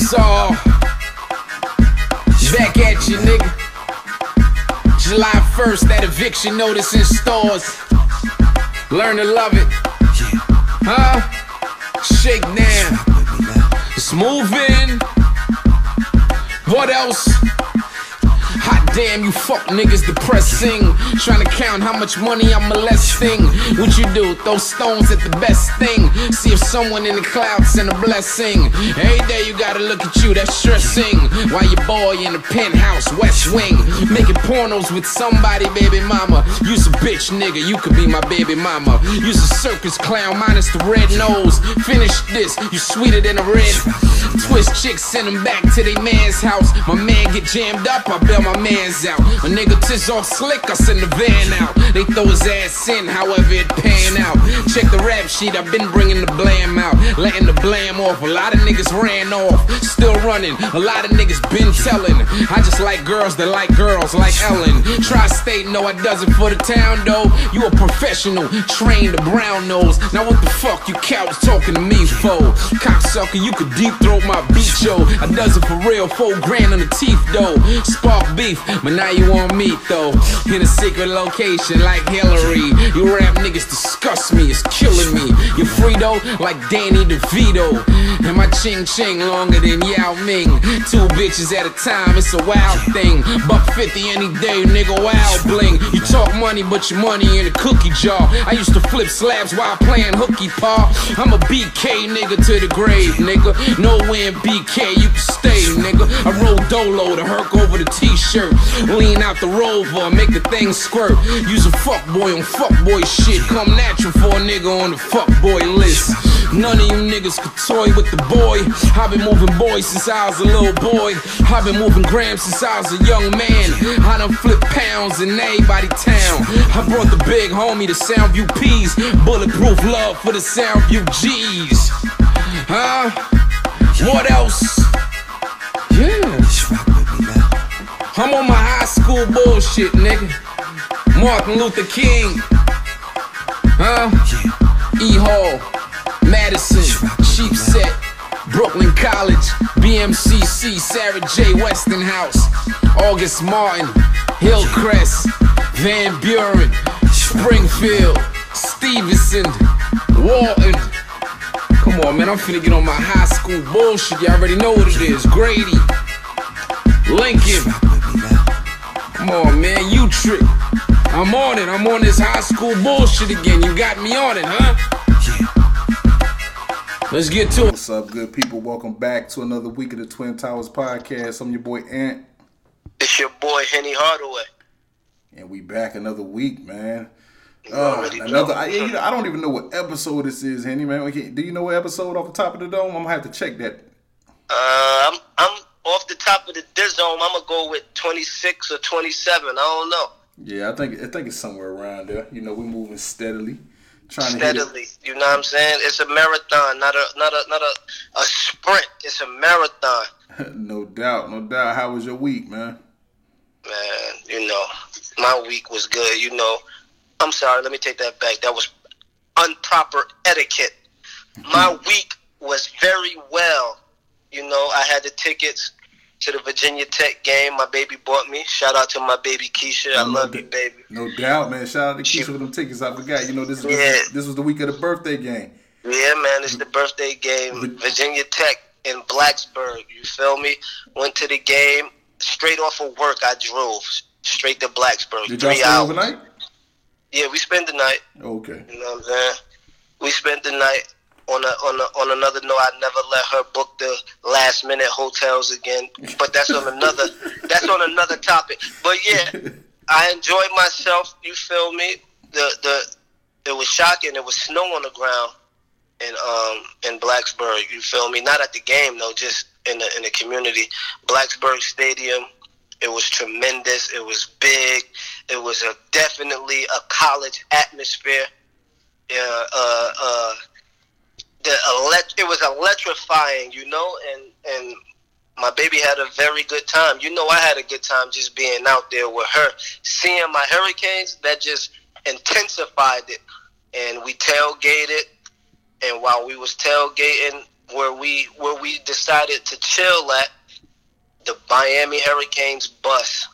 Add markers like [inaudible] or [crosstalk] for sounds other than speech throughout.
Tizzle. Back at you, nigga. July 1st, that eviction notice in stores. Learn to love it. Huh? Shake down. It's moving. What else? Damn, you fuck niggas depressing. Trying to count how much money I'm molesting. What you do? Throw stones at the best thing. See if someone in the clouds send a blessing. Every day you gotta look at you, that's stressing. While your boy in the penthouse, West Wing, making pornos with somebody, baby mama. You's a bitch, nigga, you could be my baby mama. You's a circus clown, minus the red nose. Finish this, you sweeter than a red. Twist chicks, send them back to their man's house. My man get jammed up, I bail my man's out. A nigga tis off slick, I send the van out. They throw his ass in, however it pan out. Check the rap sheet, I've been bringing the blam out. Letting the blam off, a lot of niggas ran off. Still running, a lot of niggas been telling. I just like girls that like girls, like Ellen. Tri state, no, I does it for the town though. You a professional, trained to brown nose. Now what the fuck you cowards talking to me for? Cocksucker, you could deep throat my beat, yo. I does it for real, four grand on the teeth though. Spark beef, but now you want me though. In a secret location like Hillary. You rap niggas disgust me, it's killing me. You though, like Danny DeVito. And my ching ching longer than Yao Ming. Two bitches at a time, it's a wild thing. Buck 50 any day, nigga, wild bling. You talk money, but your money in a cookie jar. I used to flip slabs while playing hooky paw. I'm a BK nigga to the grave, nigga. Nowhere in BK you can stay, nigga. I roll dolo to herk over the t-shirt. Lean out the rover, make the thing squirt. Use a fuckboy on fuckboy shit. Come natural for a nigga on the fuckboy list. None of you niggas could toy with the boy. I've been moving boys since I was a little boy. I've been moving grams since I was a young man. I done flip pounds in everybody town. I brought the big homie to Soundview P's. Bulletproof love for the Soundview G's. Huh? What else? I'm on my high school bullshit, nigga. Martin Luther King. Huh? E Hall, Madison, Sheepshead, Brooklyn College, BMCC, Sarah J. Westinghouse, August Martin, Hillcrest, Van Buren, Springfield, Stevenson, Walton. Come on, man, I'm finna get on my high school bullshit. Y'all already know what it is. Grady, Lincoln. Come on, man, you trick. I'm on it. I'm on this high school bullshit again. You got me on it, huh? Yeah. Let's get to it. What's up, good people? Welcome back to another week of the Twin Towers podcast. I'm your boy Ant, It's your boy Henny Hardaway. and we back another week, man. You Uh, another. I, you know, I don't even know what episode this is, Henny man. Okay, do you know what episode off the top of the dome? I'm gonna have to check that. Uh, I'm I'm off the top of the dizome. I'm gonna go with 26 or 27. I don't know. Yeah, I think I think it's somewhere around there. You know, we're moving steadily, trying to. Steadily, you know what I'm saying? It's a marathon, not a not a not a, a sprint. It's a marathon, [laughs] no doubt, no doubt. How was your week, man? man. You know, my week was good. You know, I'm sorry. Let me take that back. That was improper etiquette. My [laughs] week was very well. You know, I had the tickets to the Virginia Tech game. My baby bought me. Shout out to my baby Keisha. I I love you, baby. No doubt, man. Shout out to Keisha for them tickets. I forgot. You know, this was Yeah. this was the week of the birthday game. Yeah, man, it's the birthday game. Virginia Tech in Blacksburg. You feel me? Went to the game. Straight off of work, I drove straight to Blacksburg. Did y'all three stay hours. overnight? Yeah, we spent the night. Okay. You know what I'm saying? We spent the night. On a, on a, on another note, I never let her book the last minute hotels again. But that's on another [laughs] that's on another topic. But yeah, [laughs] I enjoyed myself. You feel me? The the it was shocking. It was snow on the ground in um in Blacksburg. You feel me? Not at the game though, just in the in the community. Blacksburg Stadium. It was tremendous. It was big. It was a definitely a college atmosphere. Yeah, uh, uh, the elect- it was electrifying, you know, and and my baby had a very good time. You know, I had a good time just being out there with her, seeing my hurricanes. That just intensified it, and we tailgated. And while we was tailgating, where we where we decided to chill at the Miami Hurricanes bus.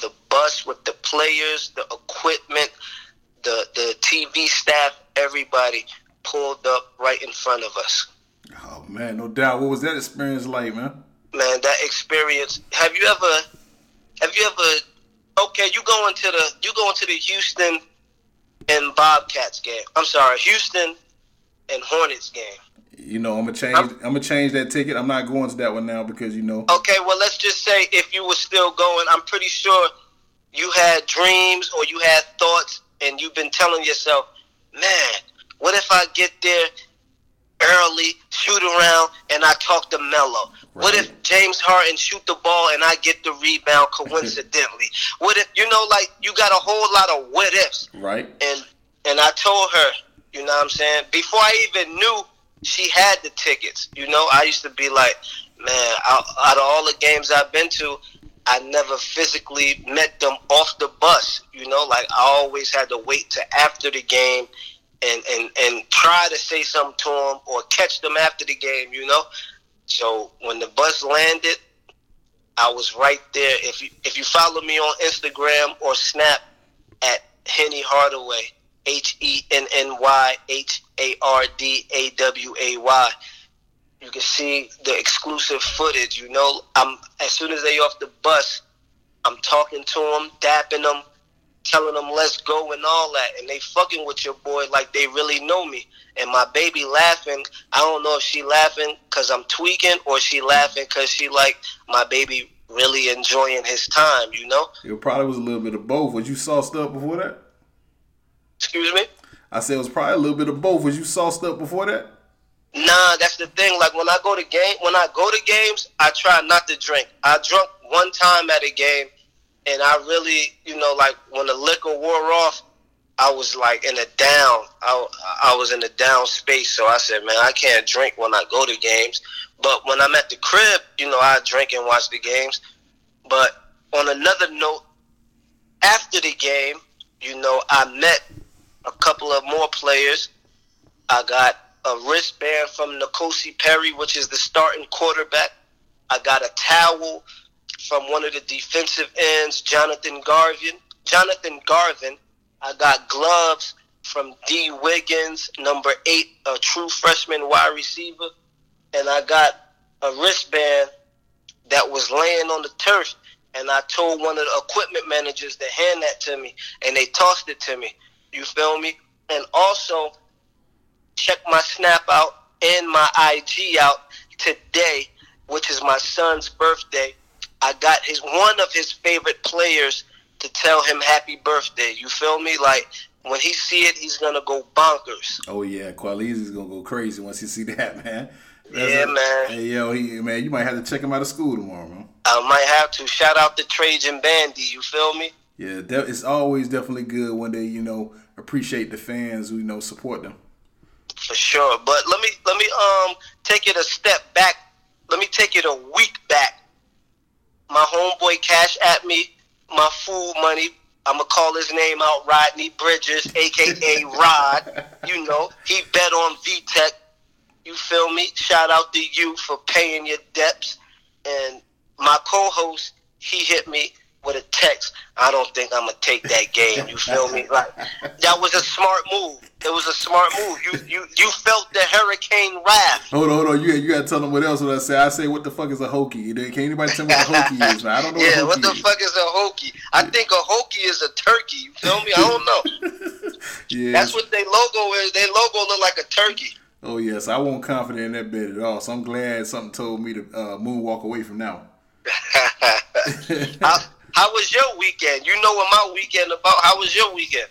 The bus with the players, the equipment, the the TV staff, everybody pulled up right in front of us. Oh man, no doubt. What was that experience like, man? Man, that experience. Have you ever? Have you ever? Okay, you going to the you going to the Houston and Bobcats game. I'm sorry, Houston and Hornets game. You know, I'm gonna change. I'm, I'm, gonna change that ticket. I'm not going to that one now because you know. Okay, well, let's just say if you were still going, I'm pretty sure you had dreams or you had thoughts, and you've been telling yourself, "Man, what if I get there early, shoot around, and I talk to Melo? Right. What if James Harden shoot the ball and I get the rebound [laughs] coincidentally? what if you know, like you got a whole lot of what ifs, right? And and I told her, you know what I'm saying? Before I even knew she had the tickets, you know, I used to be like, man, out, out of all the games I've been to, I never physically met them off the bus. You know, like I always had to wait to after the game and and and try to say something to them or catch them after the game. You know, so when the bus landed, I was right there. If you if you follow me on Instagram or Snap at Henny Hardaway, H E N N Y H A R D A W A Y, you can see the exclusive footage. You know, I'm as soon as they off the bus, I'm talking to them, dapping them, telling them let's go and all that, and they fucking with your boy like they really know me. And my baby laughing. I don't know if she laughing because I'm tweaking or she laughing because she like my baby really enjoying his time. You know. It probably was a little bit of both. Was you sauced up before that? Excuse me. I said it was probably a little bit of both. Was you sauced up before that? Nah, that's the thing. Like when I go to game, when I go to games, I try not to drink. I drunk one time at a game and I really, you know, like when the liquor wore off, I was like in a down. I, I was in a down space, so I said, man, I can't drink when I go to games. But when I'm at the crib, you know, I drink and watch the games. But on another note, after the game, you know, I met a couple of more players. I got a wristband from N'Kosi Perry, which is the starting quarterback. I got a towel from one of the defensive ends, Jonathan Garvin. Jonathan Garvin. I got gloves from Dee Wiggins, number eight, a true freshman wide receiver. And I got a wristband that was laying on the turf. And I told one of the equipment managers to hand that to me. And they tossed it to me. You feel me? And also, check my snap out and my IG out today, which is my son's birthday. I got his one of his favorite players to tell him happy birthday. You feel me? Like when he see it, he's gonna go bonkers. Oh yeah, is gonna go crazy once he see [laughs] that man. That's yeah, man. Hey yo, he, man, you might have to check him out of school tomorrow, man. I might have to. Shout out to Trajan Bandy. You feel me? Yeah, it's always definitely good when they, you know, appreciate the fans who you know support them. For sure, but let me let me um take it a step back. Let me take it a week back my homeboy Cash at me my food money. I'm gonna call his name out, Rodney Bridges, aka [laughs] Rod. You know, he bet on VTech. You feel me? Shout out to you for paying your debts. And my co-host, he hit me with a text. I don't think I'm gonna take that game. You feel me? Like that was a smart move. It was a smart move. You you you felt the hurricane wrath. Hold on, hold on. You you gotta tell them what else would I say? I say what the fuck is a hokey? Can anybody tell me what a hokey is? Man? I don't know. Yeah, what, what the is. fuck is a hokey? I think a hokey is a turkey. You feel me? I don't know. [laughs] yeah, that's what their logo is. Their logo look like a turkey. Oh yes, I won't confident in that bet at all. So I'm glad something told me to uh, moonwalk away from now. [laughs] [laughs] How was your weekend? You know what my weekend about. How was your weekend?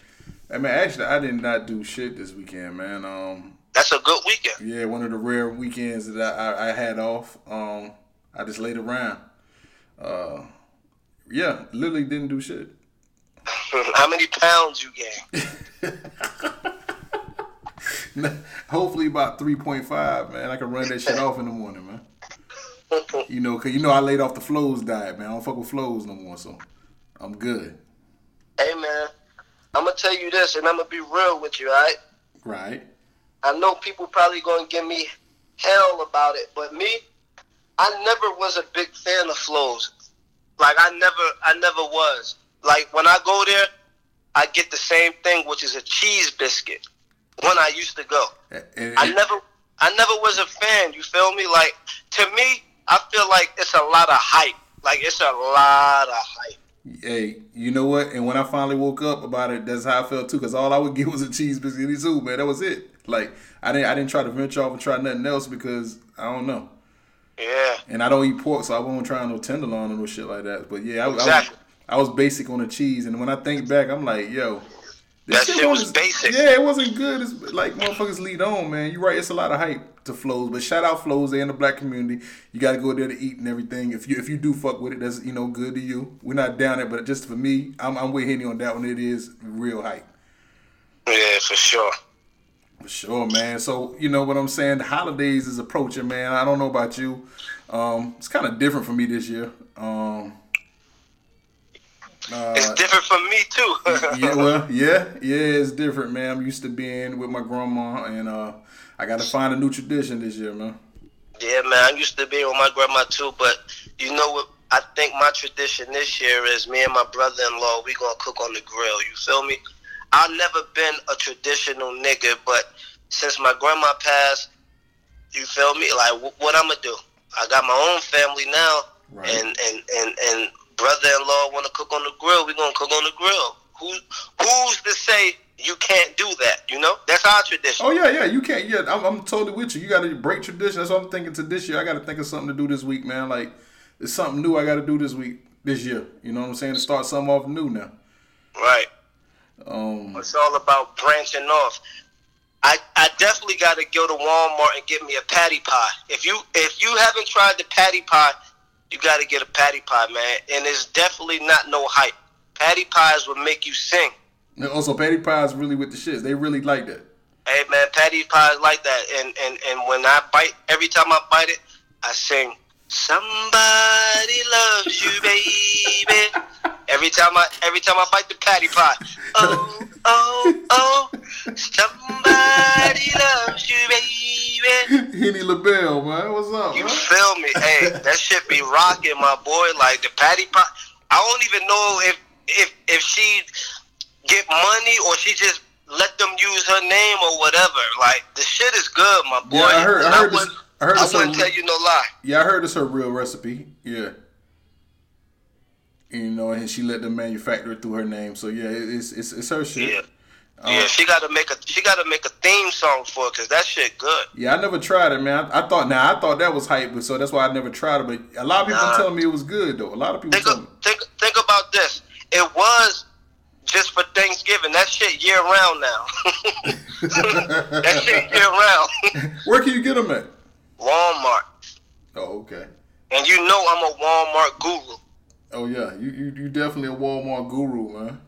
I mean, actually, I did not do shit this weekend, man. Um, That's a good weekend. Yeah, one of the rare weekends that I, I, I had off. Um, I just laid around. Uh, yeah, literally didn't do shit. [laughs] How many pounds you gained? [laughs] Hopefully about three point five, man. I can run that shit off in the morning, man you know, cause you know I laid off the flows diet, man. I don't fuck with flows no more, so I'm good. Hey man, I'm gonna tell you this, and I'm gonna be real with you, all right? Right. I know people probably gonna give me hell about it. But me, I never was a big fan of flows. Like I never, I never was. Like when I go there, I get the same thing, which is a cheese biscuit. When I used to go, And- I never, I never was a fan. You feel me? Like to me, I feel like it's a lot of hype. Like it's a lot of hype. Hey, you know what? And when I finally woke up about it, that's how I felt too. Cause all I would [laughs] get was a cheese biscuit too, man. That was it. Like I didn't, I didn't try to venture off and try nothing else because I don't know. Yeah. And I don't eat pork, so I won't try no tenderloin or no shit like that. But yeah, I, Exactly. I, was, I was basic on the cheese. And when I think back, I'm like, yo, That shit was wasn't- basic. Yeah, it wasn't good. It's like motherfuckers lead on, man. You're right. It's a lot of hype to flows, but shout out flows. They in the black community. You got to go there to eat and everything. If you if you do fuck with it, that's you know good to you. We're not down there, but just for me, I'm, I'm with Henny on that one. It is real hype. Yeah, for sure. For sure, man. So you know what I'm saying. The holidays is approaching, man. I don't know about you. Um, it's kind of different for me this year. Um, It's uh, different for me too. [laughs] yeah, well, yeah, yeah, it's different, man. I'm used to being with my grandma, and uh, I got to find a new tradition this year, man. Yeah, man. I'm used to be with my grandma too, but you know what? I think my tradition this year is me and my brother-in-law. We gonna cook on the grill. You feel me? I've never been a traditional nigga, but since my grandma passed, you feel me? Like wh- what I'm gonna do? I got my own family now, Right. and and and and brother-in-law want to cook on the grill. We gonna cook on the grill. Who who's to say you can't do that? You know, that's our tradition. Oh yeah, yeah. You can't. Yeah, I'm, I'm totally with you. You got to break tradition. That's what I'm thinking to this year. I got to think of something to do this week, man. Like it's something new I got to do this week, this year. You know what I'm saying? To start something off new now. Right. Um, It's all about branching off. I, I definitely got to go to Walmart and get me a Patti pie. If you if you haven't tried the Patti pie, you got to get a Patti pie, man. And it's definitely not no hype. Patti pies will make you sing. and also, Patti Pie is really with the shits. They really like that. Hey man, Patti pies like that. And and and when I bite, every time I bite it, I sing. Somebody loves you, baby. Every time I every time I bite the patty pot. Oh oh oh. Somebody loves you, baby. Henny LaBelle, man. What's up, You man? feel me? Hey, that shit be rocking, my boy. Like the patty pot. I don't even know if if if she get money or she just let them use her name or whatever. Like the shit is good, my boy. Yeah, I heard- I heard this- wouldn't, I heard I wouldn't on- tell you no lie. Yeah, I heard it's her real recipe. Yeah. You know, and she let the manufacturer through her name. So yeah, it's it's, it's her shit. Yeah. Uh, yeah, she got to make a she got to make a theme song for it because that shit good. Yeah, I never tried it, man. I, I thought now I thought that was hype, but so that's why I never tried it. But a lot of people Nah. telling me it was good though. A lot of people Think think think about this. It was just for Thanksgiving. That shit year round now. [laughs] [laughs] that shit year round. Where can you get them at? Walmart, Oh, okay. and you know I'm a Walmart guru. Oh yeah, you you, you definitely a Walmart guru, man.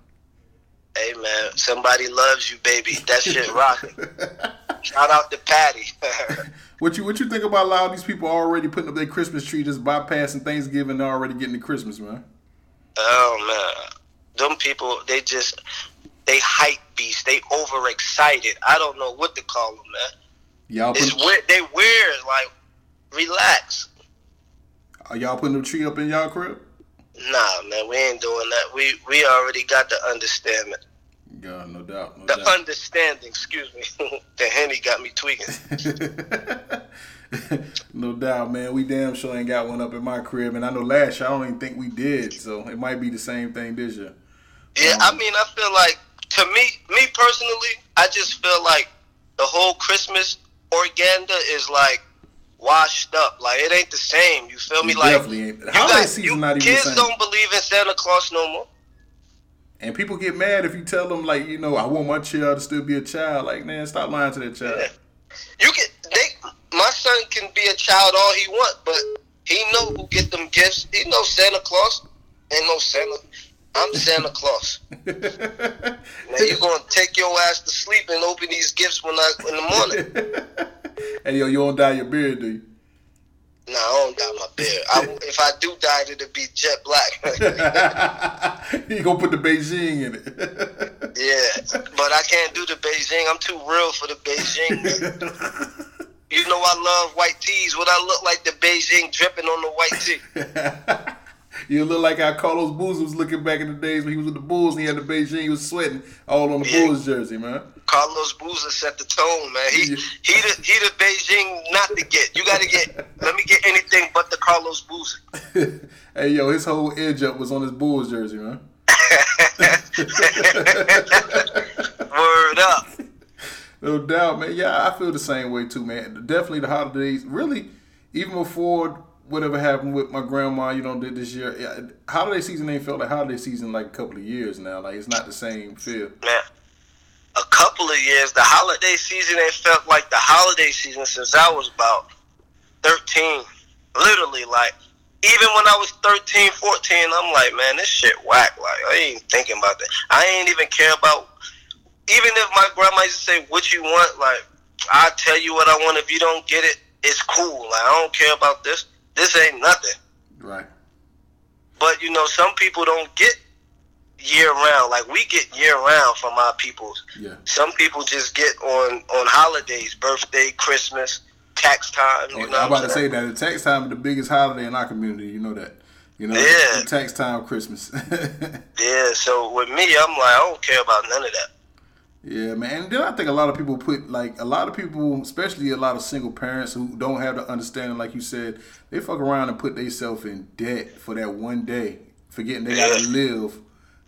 Hey man, somebody loves you, baby. That shit rocking. [laughs] Shout out to Patti. [laughs] What you what you think about a lot of these people already putting up their Christmas tree, just bypassing Thanksgiving, and already getting to Christmas, man? oh man, them people they just they hype beasts. They overexcited. I don't know what to call them, man. Y'all It's weird. They weird. Like, relax. are y'all putting the tree up in y'all crib? Nah, man, we ain't doing that. We we already got the understanding. God, no doubt, no The doubt. understanding. Excuse me. [laughs] the henny got me tweaking. [laughs] no doubt, man. We damn sure ain't got one up in my crib, and I know last year I don't even think we did, so it might be the same thing this year. Yeah, I um, mean, I feel like to me, me personally, I just feel like the whole Christmas organda is like washed up. Like it ain't the same. You feel me? It like definitely ain't. you Holiday season not even kids same. don't believe in Santa Claus no more. And people get mad if you tell them like, you know, I want my child to still be a child. Like, man, stop lying to that child. Yeah. You can they my son can be a child all he want, but he know who get them gifts. He know Santa Claus. Ain't no Santa. I'm Santa Claus. [laughs] Now you're gonna take your ass to sleep and open these gifts when I in the morning. [laughs] hey, yo, you don't dye your beard, do you? Nah, I don't dye my beard. I, if I do dye it, it'll be jet black. [laughs] you gonna put the Beijing in it. yeah, but I can't do the Beijing. I'm too real for the Beijing. You know I love white tees. Would I look like the Beijing dripping on the white tee? You look like how Carlos Boozer was looking back in the days when he was with the Bulls and he had the Beijing. He was sweating all on the Yeah. Bulls jersey, man. Carlos Boozer set the tone, man. He Yeah. he the he the Beijing not to get. You got to get. [laughs] Let me get anything but the Carlos Boozer. [laughs] hey, yo, his whole edge up was on his Bulls jersey, man. [laughs] Word up. No doubt, man. Yeah, I feel the same way too, man. Definitely the holidays. Really, even before whatever happened with my grandma, you know, did this year. Holiday season ain't felt like holiday season like a couple of years now. Like it's not the same feel. man, a couple of years, the holiday season ain't felt like the holiday season since I was about 13. Literally, like, even when I was 13, 14, I'm like, man, this shit whack. Like, I ain't thinking about that. I ain't even care about, even if my grandma used to say, what you want, like, i tell you what I want. If you don't get it, it's cool. Like, I don't care about this. This ain't nothing. Right. But you know, some people don't get year round. Like we get year round from our peoples. Yeah. Some people just get on on holidays, birthday, Christmas, tax time. You Oh, know I'm about to say that the tax time is the biggest holiday in our community. You know that. You know, Yeah. tax time, Christmas. [laughs] Yeah. So with me, I'm like, I don't care about none of that. Yeah, man. And then I think a lot of people put like a lot of people, especially a lot of single parents who don't have the understanding, like you said, they fuck around and put themselves in debt for that one day, forgetting they gotta live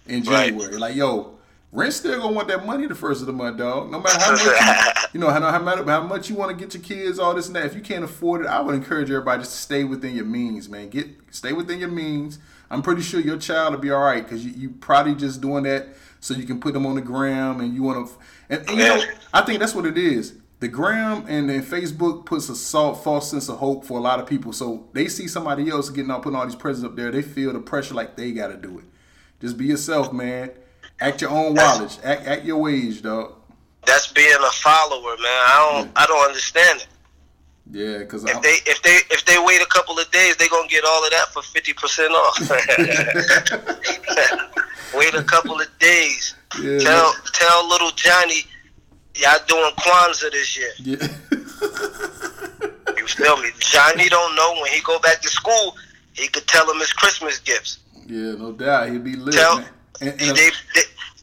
in Right. January. Like, yo, rent still gonna want that money the first of the month, dog. No matter how much you, [laughs] you know, how, how, matter, how much you want to get your kids, all this and that. If you can't afford it, I would encourage everybody just to stay within your means, man. Get stay within your means. I'm pretty sure your child will be all right because you, you probably just doing that so you can put them on the gram and you want to. And, and you know, I think that's what it is. The gram and then Facebook puts a salt, false sense of hope for a lot of people. So they see somebody else getting out, putting all these presents up there. They feel the pressure like they got to do it. Just be yourself, man. Act your own wallage. Act, act your wage, dog. That's being a follower, man. I don't I don't understand it. Yeah, because If they if they if they wait a couple of days, they gonna get all of that for fifty percent off. [laughs] [laughs] wait a couple of days. Yeah. Tell tell little Johnny, y'all doing Kwanzaa this year. yeah. You feel me? Johnny don't know when he go back to school, he could tell him his Christmas gifts. yeah, no doubt. He'll be lit, Tell. And, and they, they,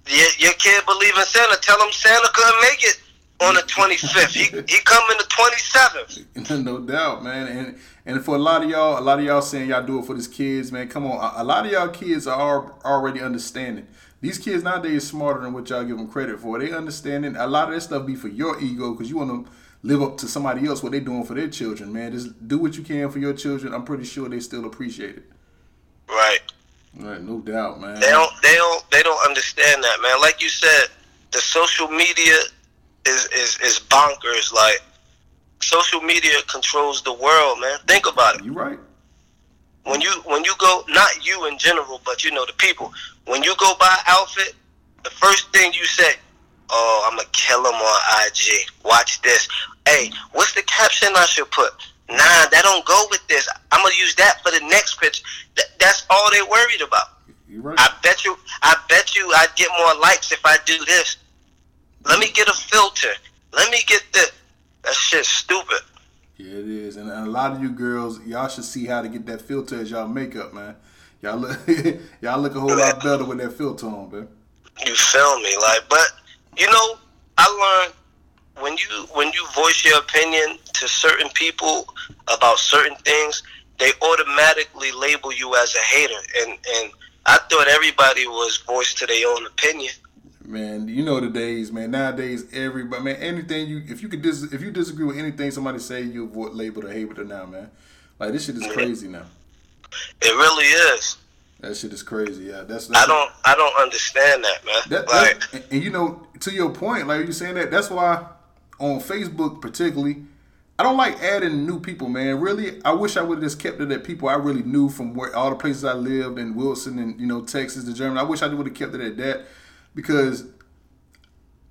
your, your kid believe in Santa. Tell him Santa couldn't make it on the 25th. He he coming the 27th. [laughs] no doubt, man. And and for a lot of y'all, a lot of y'all saying y'all do it for these kids, man. Come on, a, a lot of y'all kids are already understanding. These kids nowadays smarter than what y'all give them credit for. They understanding a lot of this stuff be for your ego because you want to live up to somebody else what they doing for their children, man. Just do what you can for your children. I'm pretty sure they still appreciate it. Right. Right, no doubt, man. They don't they don't they don't understand that, man. Like you said, the social media is is is bonkers. Like social media controls the world, man. Think about it. You right. When you when you go not you in general, but you know the people. When you go buy outfit, the first thing you say, "Oh, I'm gonna kill them on IG. Watch this. Hey, what's the caption I should put? Nah, that don't go with this. I'm gonna use that for the next pitch. Th- that's all they worried about. Right. I bet you, I bet you, I'd get more likes if I do this. Let me get a filter. Let me get the. That shit's stupid. Yeah, it is, and a lot of you girls, y'all should see how to get that filter as y'all makeup, man. Y'all look, [laughs] y'all look a whole lot better with that filter on, man. You feel me? Like, but you know, I learned when you when you voice your opinion to certain people about certain things, they automatically label you as a hater, and and I thought everybody was voiced to their own opinion. Man, you know the days, man. Nowadays, everybody, man, anything you, if you could, dis, if you disagree with anything somebody say, you avoid labeled a hater now, man. Like this shit is crazy now. It really is. That shit is crazy. Yeah, that's. that's I don't I don't understand that, man. That, like, and, and you know, to your point, like you saying that, that's why on Facebook particularly, I don't like adding new people, man. Really, I wish I would have just kept it at people I really knew from where all the places I lived in Wilson and you know Texas to Germany. I wish I would have kept it at that because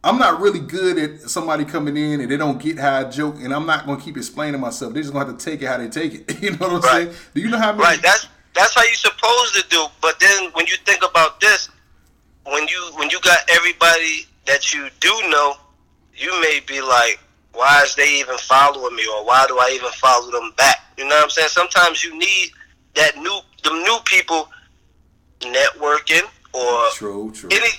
I'm not really good at somebody coming in and they don't get how I joke, and I'm not gonna keep explaining myself. They're just gonna have to take it how they take it. [laughs] You know what I'm Right. saying? Do you know how many? Right. That's that's how you're supposed to do. But then when you think about this, when you when you got everybody that you do know, you may be like, why is they even following me or why do I even follow them back? You know what I'm saying? Sometimes you need that new the new people networking or True, true, any,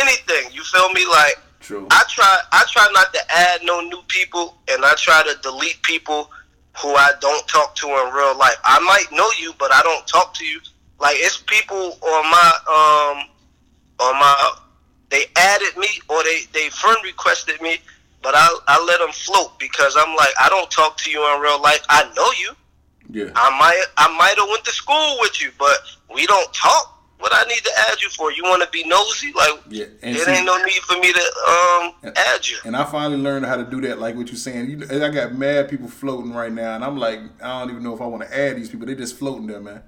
anything. You feel me? Like true. I try I try not to add no new people and I try to delete people who I don't talk to in real life. I might know you but I don't talk to you. Like it's people on my um on my they added me or they they friend requested me but I I let them float because I'm like I don't talk to you in real life. I know you. yeah, I might I might have went to school with you, but we don't talk. What I need to add you for? You want to be nosy? Like yeah. And it see- ain't no need for me to um add you. And I finally learned how to do that, like what you're saying. You, I got mad people floating right now, and I'm like, I don't even know if I want to add these people. They just floating there, man.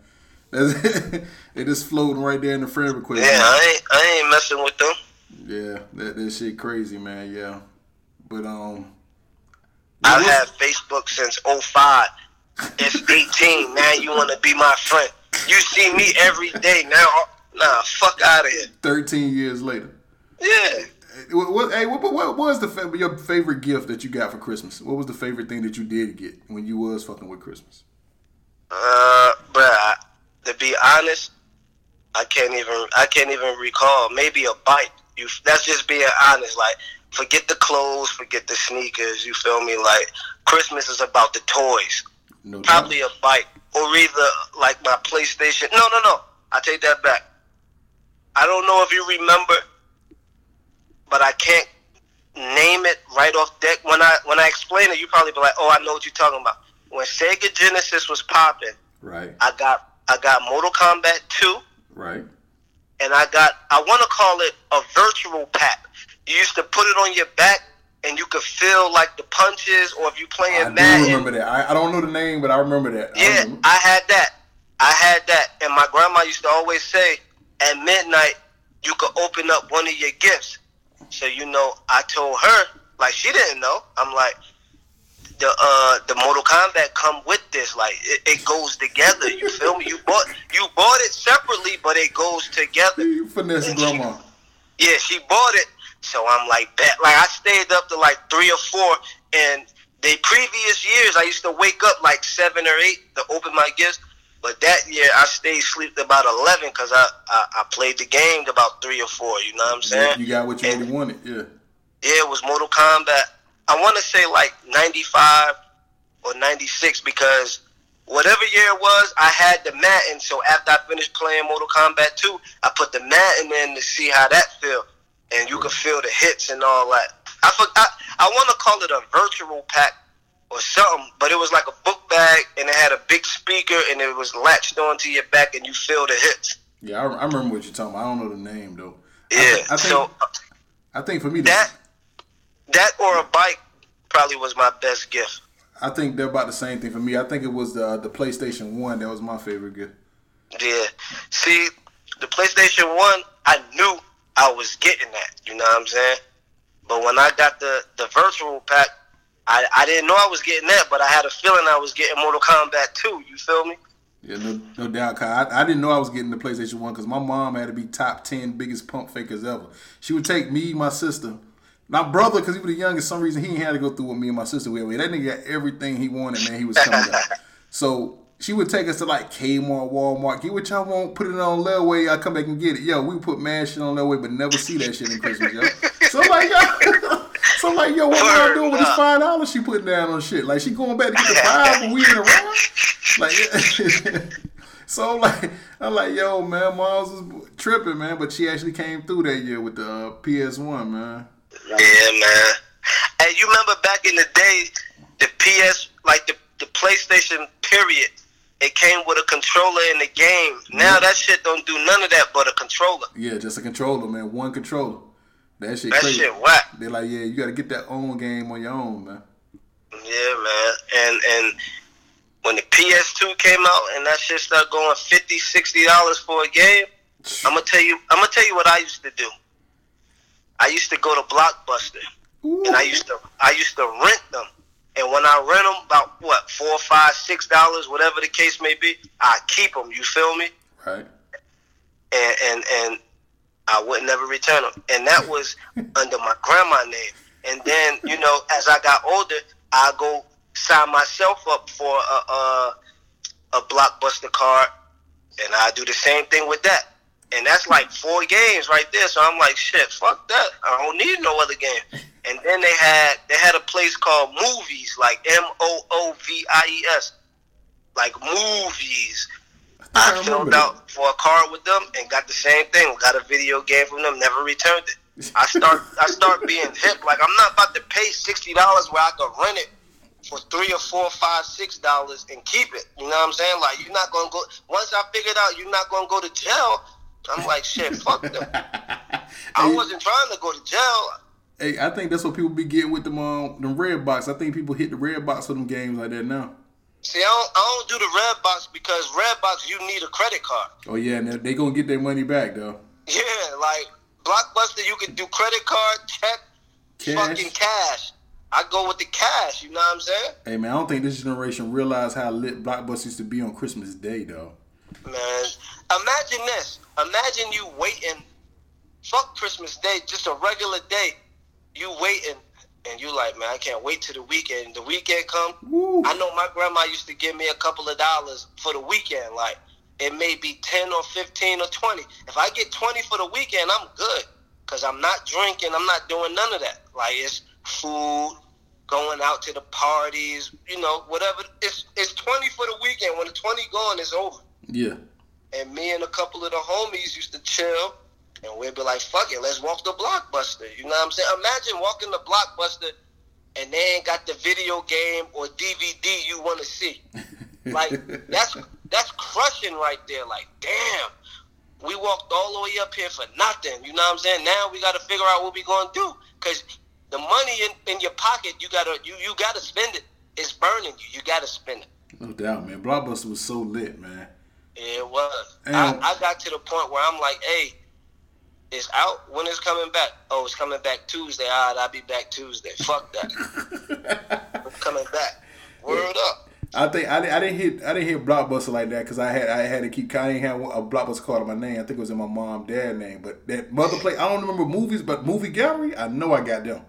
[laughs] They just floating right there in the friend request. Yeah, I ain't I ain't messing with them. Yeah, that that shit crazy, man. Yeah, but um, I've had Facebook since 05. It's 18. now you want to be my friend. You see me every day now. Nah, fuck out of here. 13 years later. Yeah. What, what, hey, what, what was the fa- your favorite gift that you got for Christmas? What was the favorite thing that you did get when you was fucking with Christmas? Uh, bruh, to be honest, I can't even I can't even recall. Maybe a bike. You that's just being honest. Like, forget the clothes, forget the sneakers. You feel me? Like, Christmas is about the toys. No doubt. Probably a bike, or either like my PlayStation. No, no, no. I take that back. I don't know if you remember, but I can't name it right off deck. When I when I explain it, you probably be like, "Oh, I know what you're talking about." When Sega Genesis was popping, Right, I got I got Mortal Kombat 2 right. and I got I want to call it a virtual pack. You used to put it on your back and you could feel like the punches or if you I playing do Madden. remember that. I, I don't know the name, but I remember that. I Yeah, remember. I had that. I had that and my grandma used to always say at midnight you could open up one of your gifts. So you know, I told her like she didn't know. I'm like the uh the Mortal Kombat come with this like it, it goes together. You feel me? You bought you bought it separately, but it goes together. You finesse And she- grandma. Yeah, she bought it. So I'm like, bet. Like I stayed up to like three or four, and the previous years I used to wake up like seven or eight to open my gifts. But that year I stayed asleep about eleven because I, I I played the game to about three or four. You know what I'm saying? You got what you And- wanted. Yeah. Yeah, it was Mortal Kombat. I want to say like 95 or 96 because whatever year it was, I had the Madden. So after I finished playing Mortal Kombat 2, I put the Madden in to see how that feel. And you could feel the hits and all that. I, for, I, I want to call it a virtual pack or something, but it was like a book bag and it had a big speaker and it was latched onto your back and you feel the hits. Yeah, I, I remember what you're talking about. I don't know the name though. I Yeah. I think, so I think for me, that that or a bike probably was my best gift. I think they're about the same thing for me. I think it was the the PlayStation One that was my favorite gift. Yeah. See, the PlayStation 1, I knew I was getting that. You know what I'm saying? But when I got the, the virtual pack, I, I didn't know I was getting that, but I had a feeling I was getting Mortal Kombat 2. You feel me? Yeah, no, no doubt. I, I didn't know I was getting the PlayStation One because my mom had to be top ten biggest pump fakers ever. She would take me, my sister, my brother, because he was the youngest. Some reason he had to go through with me and my sister. We that nigga got everything he wanted, man. He was coming up. [laughs] So she would take us to like Kmart, Walmart. Get what y'all want, put it on layaway. I come back and get it. Yo, we put mad shit on layaway, but never see that shit in Christmas, yo. So I'm like, yo. [laughs] So I'm like, yo, what y'all doing with this five dollars she putting down on shit? Like she going back to get the five when we in around? Like [laughs] So I'm like, I'm like, yo, man, Miles was tripping, man, but she actually came through that year with the uh, PS1, man. Yeah, man. And you remember back in the day, the PS, like the, the PlayStation period, it came with a controller in the game. Now that shit don't do none of that but a controller. Yeah, just a controller, man, one controller. That shit That crazy. shit whack. They're like, yeah, you got to get that own game on your own, man. Yeah, man. And and when the PS2 came out and that shit started going 50 60 dollars for a game, I'm gonna tell you I'm gonna tell you what I used to do. I used to go to Blockbuster and I used to I used to rent them. And when I rent them, about what four, five, six dollars, whatever the case may be, I keep them. You feel me? right. And and and I would never return them. And that was [laughs] under my grandma name. And then you know, as I got older, I go sign myself up for a a, a blockbuster card, and I do the same thing with that. And that's like four games right there. So I'm like, shit, fuck that. I don't need no other game. And then they had they had a place called Movies, like M O O V I E S, like movies. I I filled that. out for a card with them and got the same thing. Got a video game from them, never returned it. I start I start [laughs] being hip. Like I'm not about to pay sixty dollars where I could rent it for three or four, five, six dollars and keep it. You know what I'm saying? Like you're not gonna go once I figured out you're not gonna go to jail. I'm like shit, fuck them. [laughs] I wasn't trying to go to jail. Hey, I think that's what people be getting with them um them Redbox. I think people hit the Redbox for them games like that now. See, I don't, I don't do the Redbox because Redbox you need a credit card. Oh yeah, and they- they gonna get their money back though. Yeah, like Blockbuster, you can do credit card, check, Cash. fucking cash. I go with the cash. You know what I'm saying? Hey man, I don't think this generation realize how lit Blockbuster used to be on Christmas Day though. Man, imagine this. Imagine you waiting. Fuck Christmas Day, just a regular day. You waiting, and you like, man, I can't wait till the weekend. The weekend come. Woo. I know my grandma used to give me a couple of dollars for the weekend. Like it may be ten or fifteen or twenty. If I get twenty for the weekend, I'm good. Cause I'm not drinking. I'm not doing none of that. Like it's food, going out to the parties. You know, whatever. It's it's twenty for the weekend. When the twenty gone, it's over. Yeah. And me and a couple of the homies used to chill, and we'd be like, "Fuck it, let's walk the blockbuster." You know what I'm saying? Imagine walking the blockbuster, and they ain't got the video game or DVD you want to see. [laughs] Like that's that's crushing right there. Like, damn, we walked all the way up here for nothing. You know what I'm saying? Now we got to figure out what we gonna do because the money in, in your pocket, you gotta you you gotta spend it. It's burning you. You gotta spend it. No doubt, man. Blockbuster was so lit, man. Yeah, it was. And- I, I got to the point where I'm like, hey, it's out. When is coming back? Oh, it's coming back Tuesday. All right, I'll be back Tuesday. Fuck that. [laughs] It's coming back. Word up. I think I, I didn't hit I didn't hit Blockbuster like that because I had I had to keep I didn't have a Blockbuster card in my name. I think it was in my mom dad name. But that mother play I don't remember movies, but movie gallery I know I got them.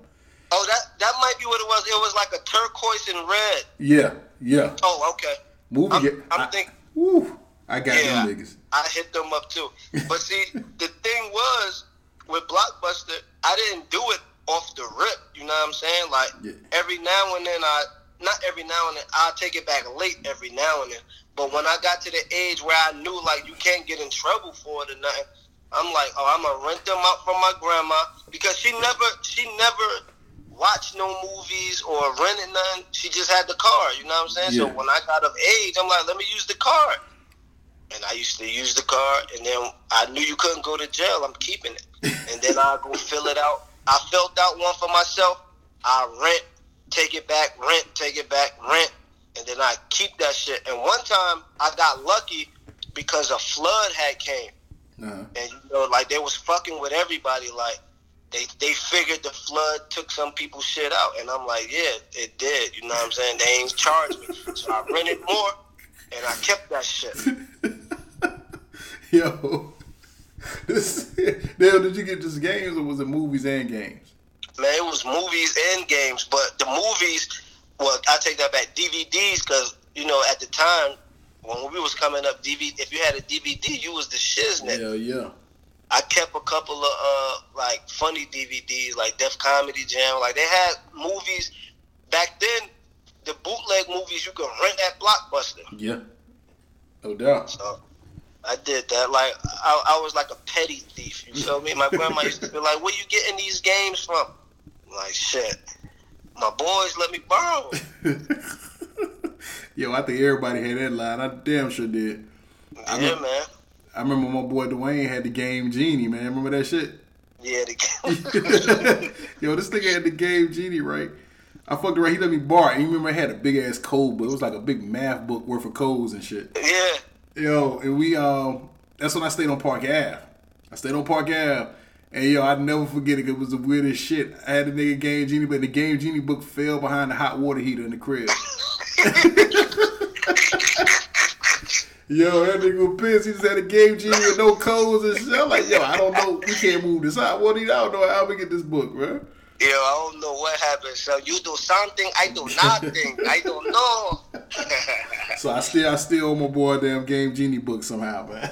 Oh, that that might be what it was. It was like a turquoise and red. Yeah, yeah. Oh, okay. Movie. I'm, ga- I'm I, think woo, I got Yeah. them niggas. I hit them up too. But see, [laughs] the thing was with Blockbuster, I didn't do it off the rip. You know what I'm saying? Like Yeah. every now and then, I not every now and then, I'll take it back late every now and then. But when I got to the age where I knew like you can't get in trouble for it or nothing, I'm like, oh, I'm gonna rent them out from my grandma because she never, she never watched no movies or rented none. She just had the car. You know what I'm saying? Yeah. So when I got of age, I'm like, let me use the card. And I used to use the card, and then I knew you couldn't go to jail. I'm keeping it. And then I go fill it out. I filled out one for myself. I rent, take it back, rent, take it back, rent, and then I keep that shit. And one time I got lucky because a flood had came, Uh-huh. and you know, like they was fucking with everybody. Like they they figured the flood took some people's shit out, and I'm like, yeah, it did. You know what I'm saying? They ain't charged me, so I rented more, and I kept that shit. [laughs] Yo, this [laughs] Dale, did you get just games or was it movies and games? Man, it was movies and games, but the movies, well, I take that back. DVDs, because you know, at the time when we was coming up, DVD. If you had a DVD, you was the shiznit. Yeah, yeah. I kept a couple of uh like funny DVDs, like Def Comedy Jam. Like they had movies back then. The bootleg movies you can rent at Blockbuster. Yeah. No doubt. So I did that. Like I, I was like a petty thief. You feel me? My grandma used to be like, "Where you getting these games from?" I'm like shit. My boys let me borrow. 'em." [laughs] Yo, I think everybody had that line. I damn sure did. I Yeah, man. I remember my boy Dwayne had the game Genie, man. Remember that shit? Yeah, the game. [laughs] Yo, this nigga had the game Genie, right? I fucked around. He let me borrow. it. And you remember I had a big ass code book. It was like a big math book worth of codes and shit. yeah. Yo, and we um, that's when I stayed on Park Ave. I stayed on Park Ave, and yo, I never forget it. It was the weirdest shit. I had the nigga Game Genie, but the Game Genie book fell behind the hot water heater in the crib. [laughs] Yo, that nigga was pissed. He just had a Game Genie with no codes and shit. I'm like, yo, I don't know. We can't move this hot water heater. I don't know how we get this book, bro. Yo, I don't know what happened. So you do something, I do nothing. I don't know. [laughs] So I still I still owe my boy damn Game Genie book somehow, man. [laughs]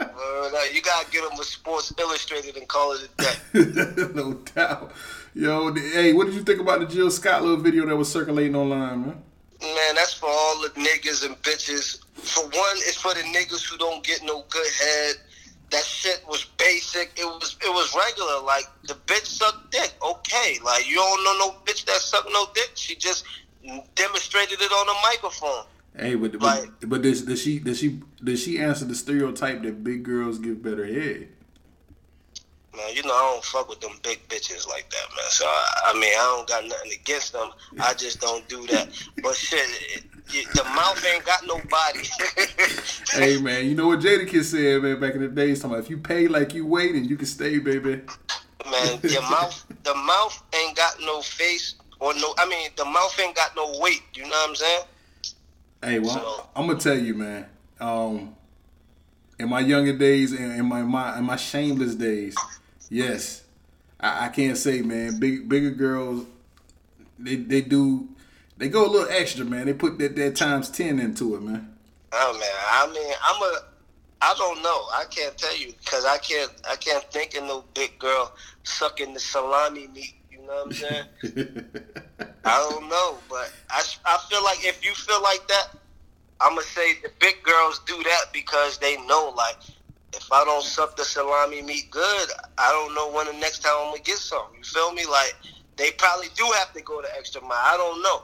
Up. you gotta get him a Sports Illustrated and call it a day. [laughs] no doubt. Yo, the- hey, what did you think about the Jill Scott little video that was circulating online, man? Man, that's for all the niggas and bitches. For one, it's for the niggas who don't get no good head. That shit was basic. It was it was regular. Like the bitch sucked dick. Okay. Like you don't know no bitch that sucked no dick. She just demonstrated it on a microphone. Hey, but but, Right. but does, does she does she does she answer the stereotype that big girls give better head? Man, you know I don't fuck with them big bitches like that, man. So I, I mean I don't got nothing against them. I just don't do that. But shit, it, it, the mouth ain't got no body. [laughs] hey man, you know what Jadakiss said, man, back in the days, talking about if you pay like you waiting, you can stay, baby. man, [laughs] your mouth, the mouth ain't got no face or no. I mean, the mouth ain't got no weight. You know what I'm saying? Hey, well, So- I'm gonna tell you, man. Um, in my younger days, and in my, my in my shameless days, yes, I, I can't say, man. Big bigger girls, they they do, they go a little extra, man. They put that that times ten into it, man. Oh man, I mean, I'm a. I don't know. I can't tell you because I can't. I can't think of no big girl sucking the salami meat. You know what I'm saying? [laughs] I don't know, but I, I feel like if you feel like that, I'm gonna say the big girls do that because they know like if I don't suck the salami meat good, I don't know when the next time I'm gonna get some. You feel me? Like they probably do have to go the extra mile. I don't know.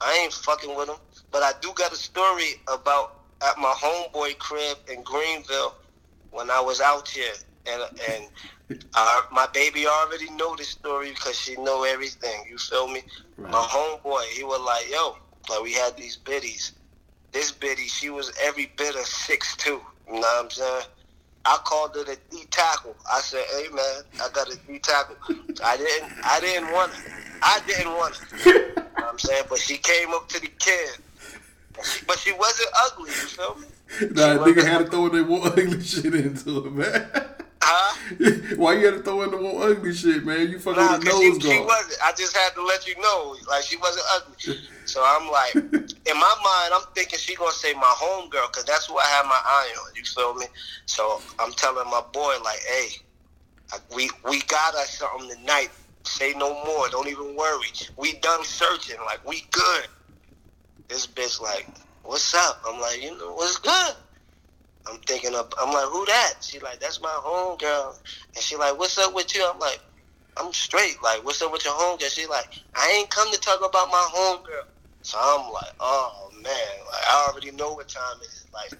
I ain't fucking with them, but I do got a story about at my homeboy crib in Greenville when I was out here, and and uh, my baby already know this story because she know everything. You feel me? Right. My homeboy, he was like, "Yo, like we had these biddies. This biddy, she was every bit of six two. You know what I'm saying?" I called her the D tackle. I said, "Hey man, I got a D tackle." I didn't. I didn't want her. I didn't want her. You know what I'm saying, but she came up to the kid. But she wasn't ugly. You feel me? Nah, She nigga had to throw in that [laughs] more ugly shit into it, man. Huh? [laughs] Why you had to throw in the more ugly shit, man? You fucking Nah, with the 'cause nose she, she wasn't. I just had to let you know, like she wasn't ugly. [laughs] So I'm like, in my mind, I'm thinking she gonna say my homegirl, cause that's who I have my eye on. You feel me? So I'm telling my boy, like, hey, we we got us something tonight. Say no more. Don't even worry. We done searching. Like we good. This bitch like, what's up? I'm like, you know, what's good? I'm thinking of, I'm like, who that? She like, that's my homegirl. And she like, what's up with you? I'm like, I'm straight. Like, what's up with your homegirl? She like, I ain't come to talk about my homegirl. So I'm like, oh man, like I already know what time it is. Like,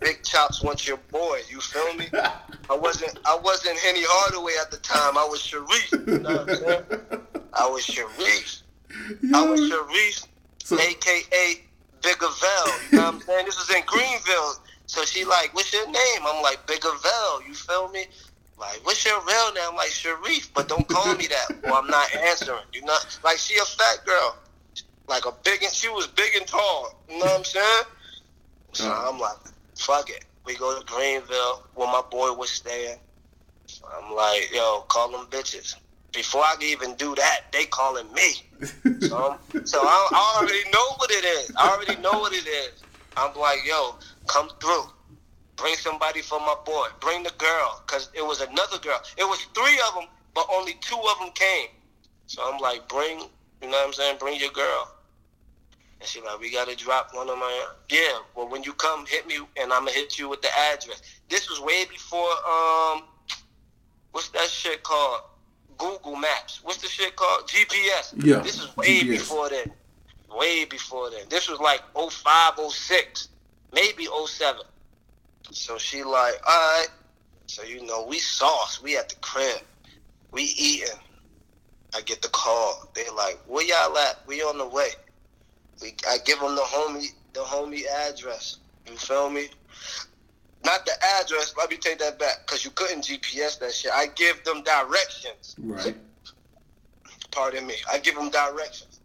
Big Chops wants your boy. You feel me? [laughs] I wasn't, I wasn't Henny Hardaway at the time. I was Sharif. You know what I'm saying? [laughs] I was Sharif. I was Sharif, So- aka Bigger Vel. You know what I'm saying? This was in Greenville. So she like, what's your name? I'm like, Bigger Vel. You feel me? Like, what's your real name? I'm like, Sharif, but don't call me that, or I'm not answering. You know, like she a fat girl, like a big, and she was big and tall. You know what I'm saying? So. I'm like, fuck it. We go to Greenville where my boy was staying. I'm like, yo, call them bitches. Before I can even do that, they calling me. So, so I, I already know what it is. I already know what it is. I'm like, yo, come through. Bring somebody for my boy. Bring the girl, cause it was another girl. It was three of them, but only two of them came. So I'm like, bring, you know what I'm saying? Bring your girl. And she like, we gotta drop one of my. Yeah, well, when you come, hit me, and I'm gonna hit you with the address. This was way before um, what's that shit called? Google Maps. What's the shit called? GPS. Yeah, This is way GPS. before then. Way before then. This was like 05, 06, maybe 07. So she like, all right. So you know, we sauce. We at the crib. We eating. I get the call. They like, where y'all at? We on the way. We, I give them the homie, the homie address. You feel me? Not the address. Let me take that back, cause you couldn't GPS that shit. I give them directions. Right. Pardon me. I give them directions.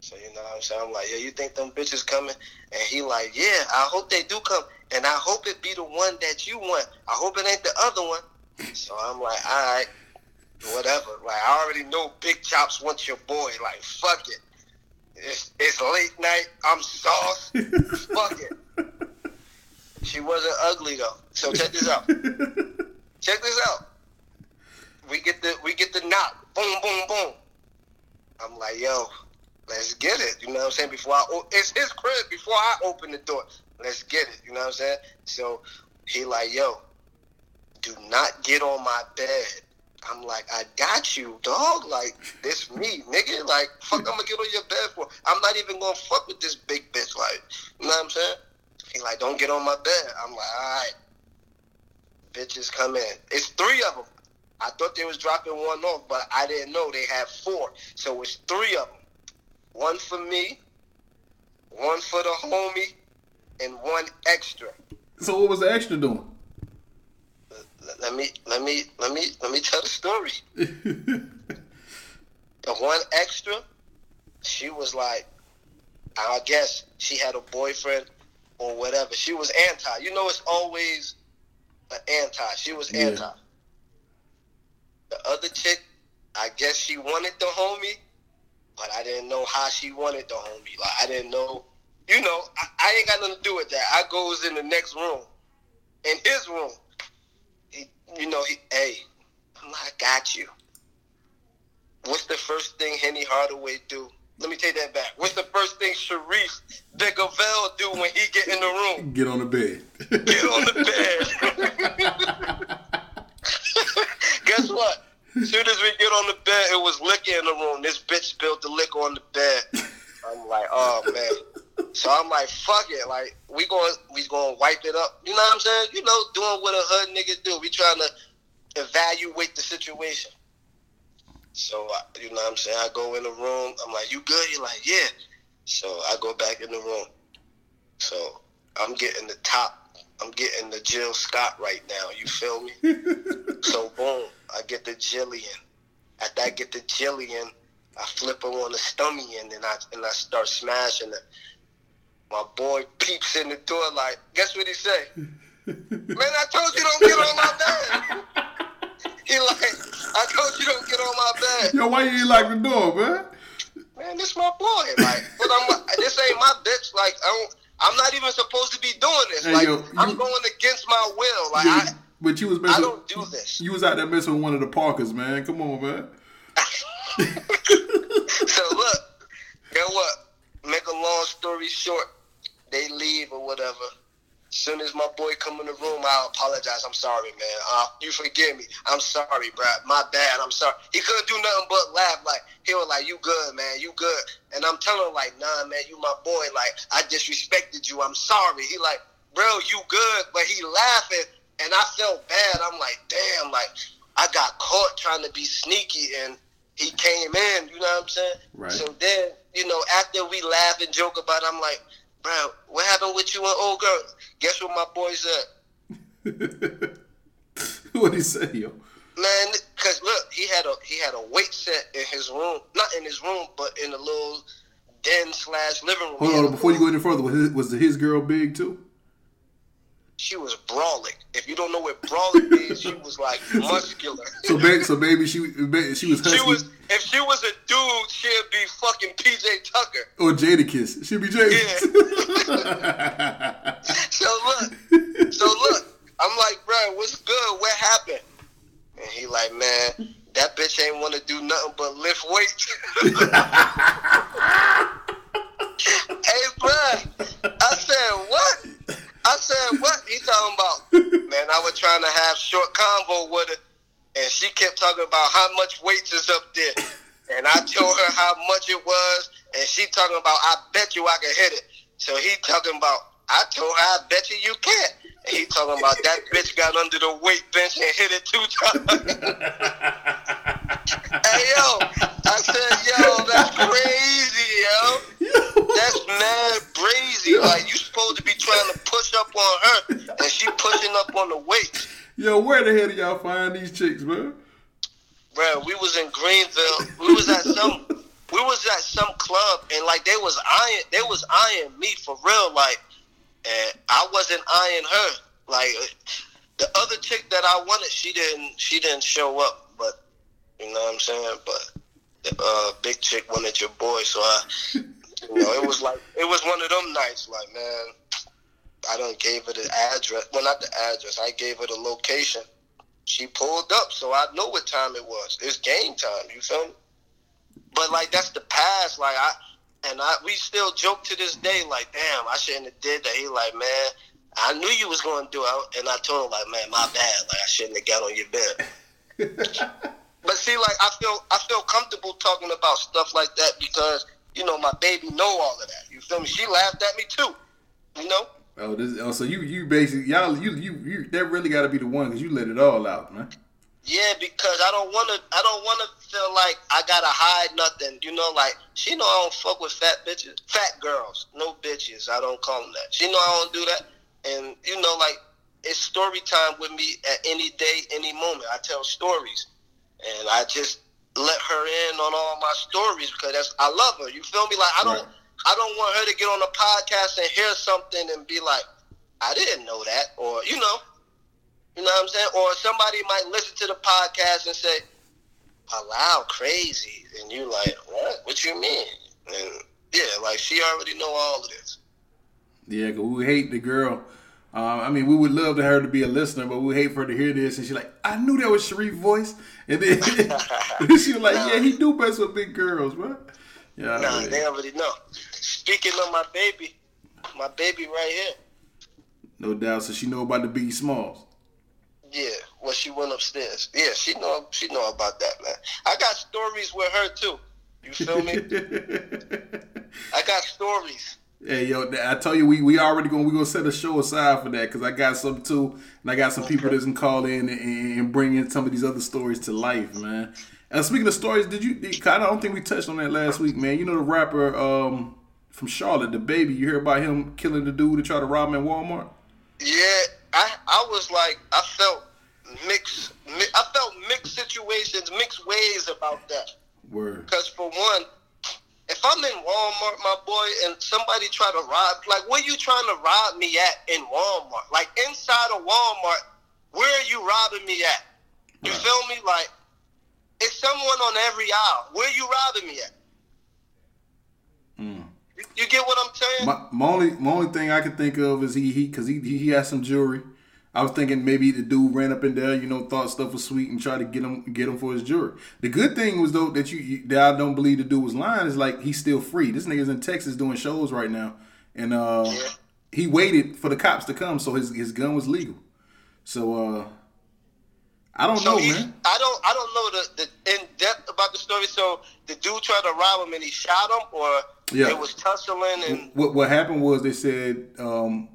So you know what I'm saying? I'm like, yeah, you think them bitches coming? And he like, yeah, I hope they do come. And I hope it be the one that you want. I hope it ain't the other one. So I'm like, all right. whatever. Like I already know Big Chops wants your boy. Like fuck it. It's it's late night. I'm sauce. [laughs] fuck it. She wasn't ugly though. So check this out. [laughs] check this out. We get the we get the knock. Boom, boom, boom. I'm like, yo, let's get it. You know what I'm saying? Before I it's his crib. Before I open the door, let's get it. You know what I'm saying? So he like, yo, do not get on my bed. I'm like, I got you, dog. Like, this me, nigga. Like, fuck, I'm gonna get on your bed for. I'm not even gonna fuck with this big bitch. Like, you know what I'm saying? He like, don't get on my bed. I'm like, all right. Bitches come in. It's three of them. I thought they was dropping one off, but I didn't know they had four. So it's three of them. One for me, one for the homie, and one extra. So what was the extra doing? Let- me let me let me let me tell the story. [laughs] The one extra, she was like, I guess she had a boyfriend or whatever. She was anti. You know, it's always an anti. She was Yeah. anti. The other chick, I guess she wanted the homie, but I didn't know how she wanted the homie. Like I didn't know. You know, I, I ain't got nothing to do with that. I goes in the next room, in his room. He, you know, he, hey, I'm like, I got you. What's the first thing Henny Hardaway do? Let me take that back. What's the first thing Sharif Digavell do when he get in the room? [laughs] Get on the bed. Get on the bed. [laughs] [laughs] Guess what? Soon as we get on the bed, it was liquor in the room. This bitch spilled the liquor on the bed. I'm like, oh man. So I'm like, fuck it. Like we going we going to wipe it up. You know what I'm saying? You know, doing what a hood nigga do. We trying to evaluate the situation. So uh, you know what I'm saying? I go in the room. I'm like, you good? You're like, yeah. So I go back in the room. So I'm getting the top. I'm getting the Jill Scott right now. You feel me? [laughs] so boom, I get the Jillian. After I get the Jillian, I flip her on the stomach and then I and I start smashing it. My boy peeps in the door like, guess what he say? Man, I told you don't get on my bed. he like, I told you don't get on my bed. Yo, why you ain't lock the door, man? Man, this my boy. Like, but I'm this ain't my bitch. Like, I don't. I'm not even supposed to be doing this. Hey, like, yo, I'm you- going against my will. Like, Yeah, I, but you was I messing. don't do this. You was out there messing with one of the Parkers, man. Come on, man. [laughs] so look, get what? Make a long story short, they leave or whatever. Soon as my boy come in the room, I apologize. I'm sorry, man. Uh, you forgive me. I'm sorry, bro. My bad. I'm sorry. He couldn't do nothing but laugh. Like he was like, "You good, man? You good?" And I'm telling him like, "Nah, man. You my boy. Like I disrespected you. I'm sorry." He like, "Bro, you good?" But he laughing, and I felt bad. I'm like, "Damn!" Like I got caught trying to be sneaky, and he came in. You know what I'm saying? Right. So then, you know, after we laugh and joke about, it, I'm like, "Bro, what happened with you and old girl?" Guess what my boy said? [laughs] what he say, yo? Man, cause look, he had a he had a weight set in his room, not in his room, but in a little den slash living room. Hold on, before you go any further, was his, was his girl big too? She was brawling. If you don't know what brawling [laughs] is, she was like muscular. So, ba- so baby, she she was husky she was if she was a dude, she'd be fucking PJ Tucker. or Jadakiss. She'd be Jadakiss. [laughs] So look, so look, I'm like, bro, what's good? What happened? And he like, man, that bitch ain't want to do nothing but lift weights. [laughs] hey, bro, I said what? I said what? He talking about? Man, I was trying to have short convo with her, and she kept talking about how much weights is up there. And I told her how much it was, and she talking about, I bet you I can hit it. So he talking about, I told her, I bet you you can't. And he talking about that bitch got under the weight bench and hit it two times. [laughs] hey yo, I said, yo, that's crazy, yo. That's mad crazy. Like you supposed to be trying to push up on her, and she pushing up on the weight. Yo, where the hell do y'all find these chicks, man? Bro, we was in Greenville. We was at some. We was at some club, and like they was eyeing. They was eyeing me for real, like, and I wasn't eyeing her. Like the other chick that I wanted, she didn't. She didn't show up. But You know what I'm saying? But the uh, big chick wanted your boy, so I, you know, it was like it was one of them nights. Like, man, I done gave her the address. Well, not the address. I gave her the location. She pulled up, so I know what time it was. It's game time. You feel me? But like that's the past. Like I and I we still joke to this day. Like, damn, I shouldn't have did that. He like, man, I knew you was going to do it, and I told him like, man, my bad. Like I shouldn't have got on your bed. [laughs] but see, like I feel I feel comfortable talking about stuff like that because you know my baby know all of that. You feel me? She laughed at me too. You know. Oh, this. Oh, so you you basically y'all you you you that really got to be the one because you let it all out, man. Yeah, because I don't want to. I don't want to feel like I gotta hide nothing. You know, like she know I don't fuck with fat bitches, fat girls, no bitches. I don't call them that. She know I don't do that, and you know, like it's story time with me at any day, any moment. I tell stories, and I just let her in on all my stories because that's I love her. You feel me? Like I don't. Right. I don't want her to get on a podcast and hear something and be like, I didn't know that, or you know, you know what I'm saying? Or somebody might listen to the podcast and say, "Allow crazy," and you like, "What? What you mean?" And yeah, like she already know all of this. Yeah, cause we hate the girl. Uh, I mean, we would love to her to be a listener, but we hate for her to hear this. And she's like, I knew that was Sharif voice. And then [laughs] she was like, nah. Yeah, he do best with big girls, bro. Yeah, nah, they already know. Speaking of my baby, my baby right here. No doubt. So she know about the Biggie Smalls. Yeah, well, she went upstairs. Yeah, she know she know about that, man. I got stories with her too. You feel me? [laughs] I got stories. Hey yo, I tell you, we we already going we gonna set a show aside for that because I got some too, and I got some okay. people that can call in and, and, bring in some of these other stories to life, man. And speaking of stories, did you? I don't think we touched on that last week, man. You know the rapper um, from Charlotte, DaBaby. You hear about him killing the dude to try to rob him at Walmart? Yeah, I I was like, I felt mixed. I felt mixed situations, mixed ways about that. Word. Because for one, if I'm in Walmart, my boy, and somebody try to rob, like, where you trying to rob me at in Walmart? Like inside of Walmart, where are you robbing me at? You right. feel me? Like, it's someone on every aisle. Where are you robbing me at? Mm. You get what I'm saying? My, my, only my only thing I can think of is he he because he he has some jewelry. I was thinking maybe the dude ran up in there, you know, thought stuff was sweet and tried to get him get him for his jewelry. The good thing was though that you that I don't believe the dude was lying is like he's still free. This nigga's in Texas doing shows right now, and uh, yeah. he waited for the cops to come, so his his gun was legal. So uh, I don't so know, man. I don't I don't know the, the in depth about the story. So the dude tried to rob him and he shot him, or yeah. it was tussling and what what happened was they said um,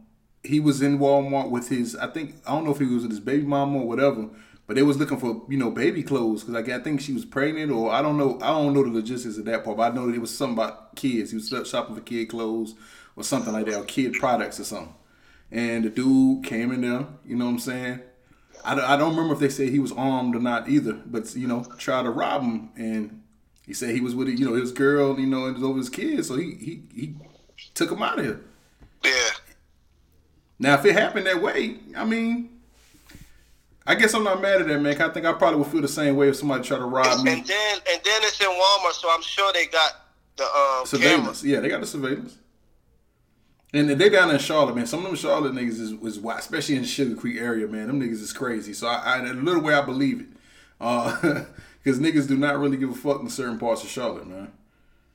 he was in Walmart with his I think I don't know if he was with his baby mama or whatever, but they was looking for you know baby clothes because like, I think she was pregnant or I don't know I don't know the logistics of that part, but I know that it was something about kids. He was shopping for kid clothes or something like that or kid products or something. And the dude came in there, you know what I'm saying? I, I don't remember if they said he was armed or not either, but you know, tried to rob him, and he said he was with you know his girl, you know, and it was over his kids, so he he he took him out of here. Yeah. Now, if it happened that way, I mean, I guess I'm not mad at that man. I think I probably would feel the same way if somebody tried to rob me. And then and then it's in Walmart, so I'm sure they got the um, surveillance. Camera. Yeah, they got the surveillance. And they down in Charlotte, man. Some of them Charlotte niggas is, is wild, especially in the Sugar Creek area, man. Them niggas is crazy. So I, I in a little way I believe it, because uh, [laughs] niggas do not really give a fuck in certain parts of Charlotte, man.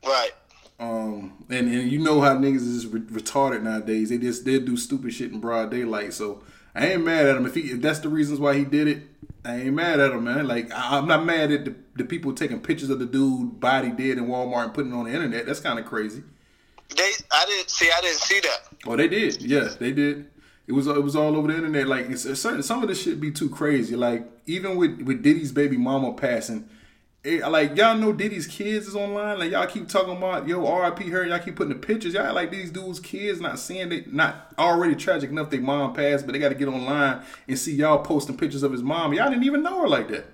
Right. Um, and, and you know how niggas is re- retarded nowadays. They just they do stupid shit in broad daylight. So I ain't mad at him if he if that's the reasons why he did it. I ain't mad at him, man. Like I, am not mad at the, the people taking pictures of the dude body dead in Walmart and putting it on the internet. That's kind of crazy. They, I didn't see. I didn't see that. Oh, they did. Yeah, they did. It was it was all over the internet. Like it's, it's certain some of this shit be too crazy. Like even with with Diddy's baby mama passing, like y'all know Diddy's kids is online. Like y'all keep talking about yo R.I.P. her. Y'all keep putting the pictures. Y'all like these dudes' kids not seeing they not already tragic enough. Their mom passed, but they got to get online and see y'all posting pictures of his mom. Y'all didn't even know her like that.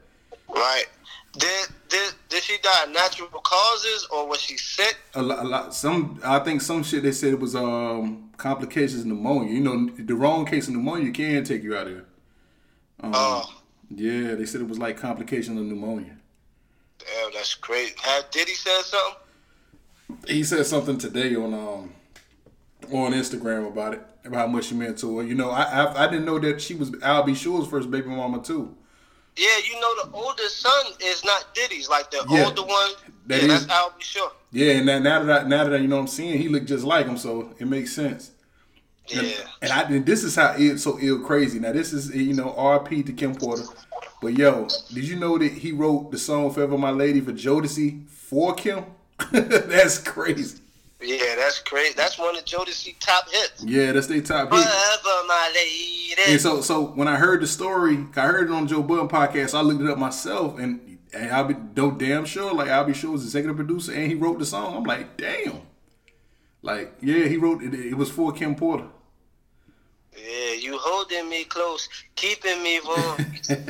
Right. Did did did she die of natural causes or was she sick? A lot, a lot. Some I think some shit they said it was um complications pneumonia. You know, the wrong case of pneumonia can take you out of here. Um, oh. Yeah, they said it was like complications of pneumonia. Damn, that's crazy. Have Diddy said something? He said something today on um on Instagram about it, about how much he meant to her. You know, I I, I didn't know that she was Al B. Sure's first baby mama too. Yeah, you know the oldest son is not Diddy's. Like the Yeah, older one, that yeah, is- that's Al B. Sure. Yeah, and that, now that I, now that I, you know what I'm seeing, he looked just like him, so it makes sense. Yeah. And, and I and this is how ill, so ill crazy. Now this is you know R.P. to Kim Porter, but yo, did you know that he wrote the song "Forever My Lady" for Jodeci for Kim? [laughs] That's crazy. Yeah, that's crazy. That's one of Jodeci top hits. Yeah, that's their top hit. Forever, my lady. And so, so when I heard the story, I heard it on Joe Budden podcast. I looked it up myself, and and I'll be no damn sure. Like Al B. Sure was executive producer, and he wrote the song. I'm like, damn. Like, yeah, he wrote it. It was for Kim Porter. Yeah, you holding me close, keeping me warm. [laughs]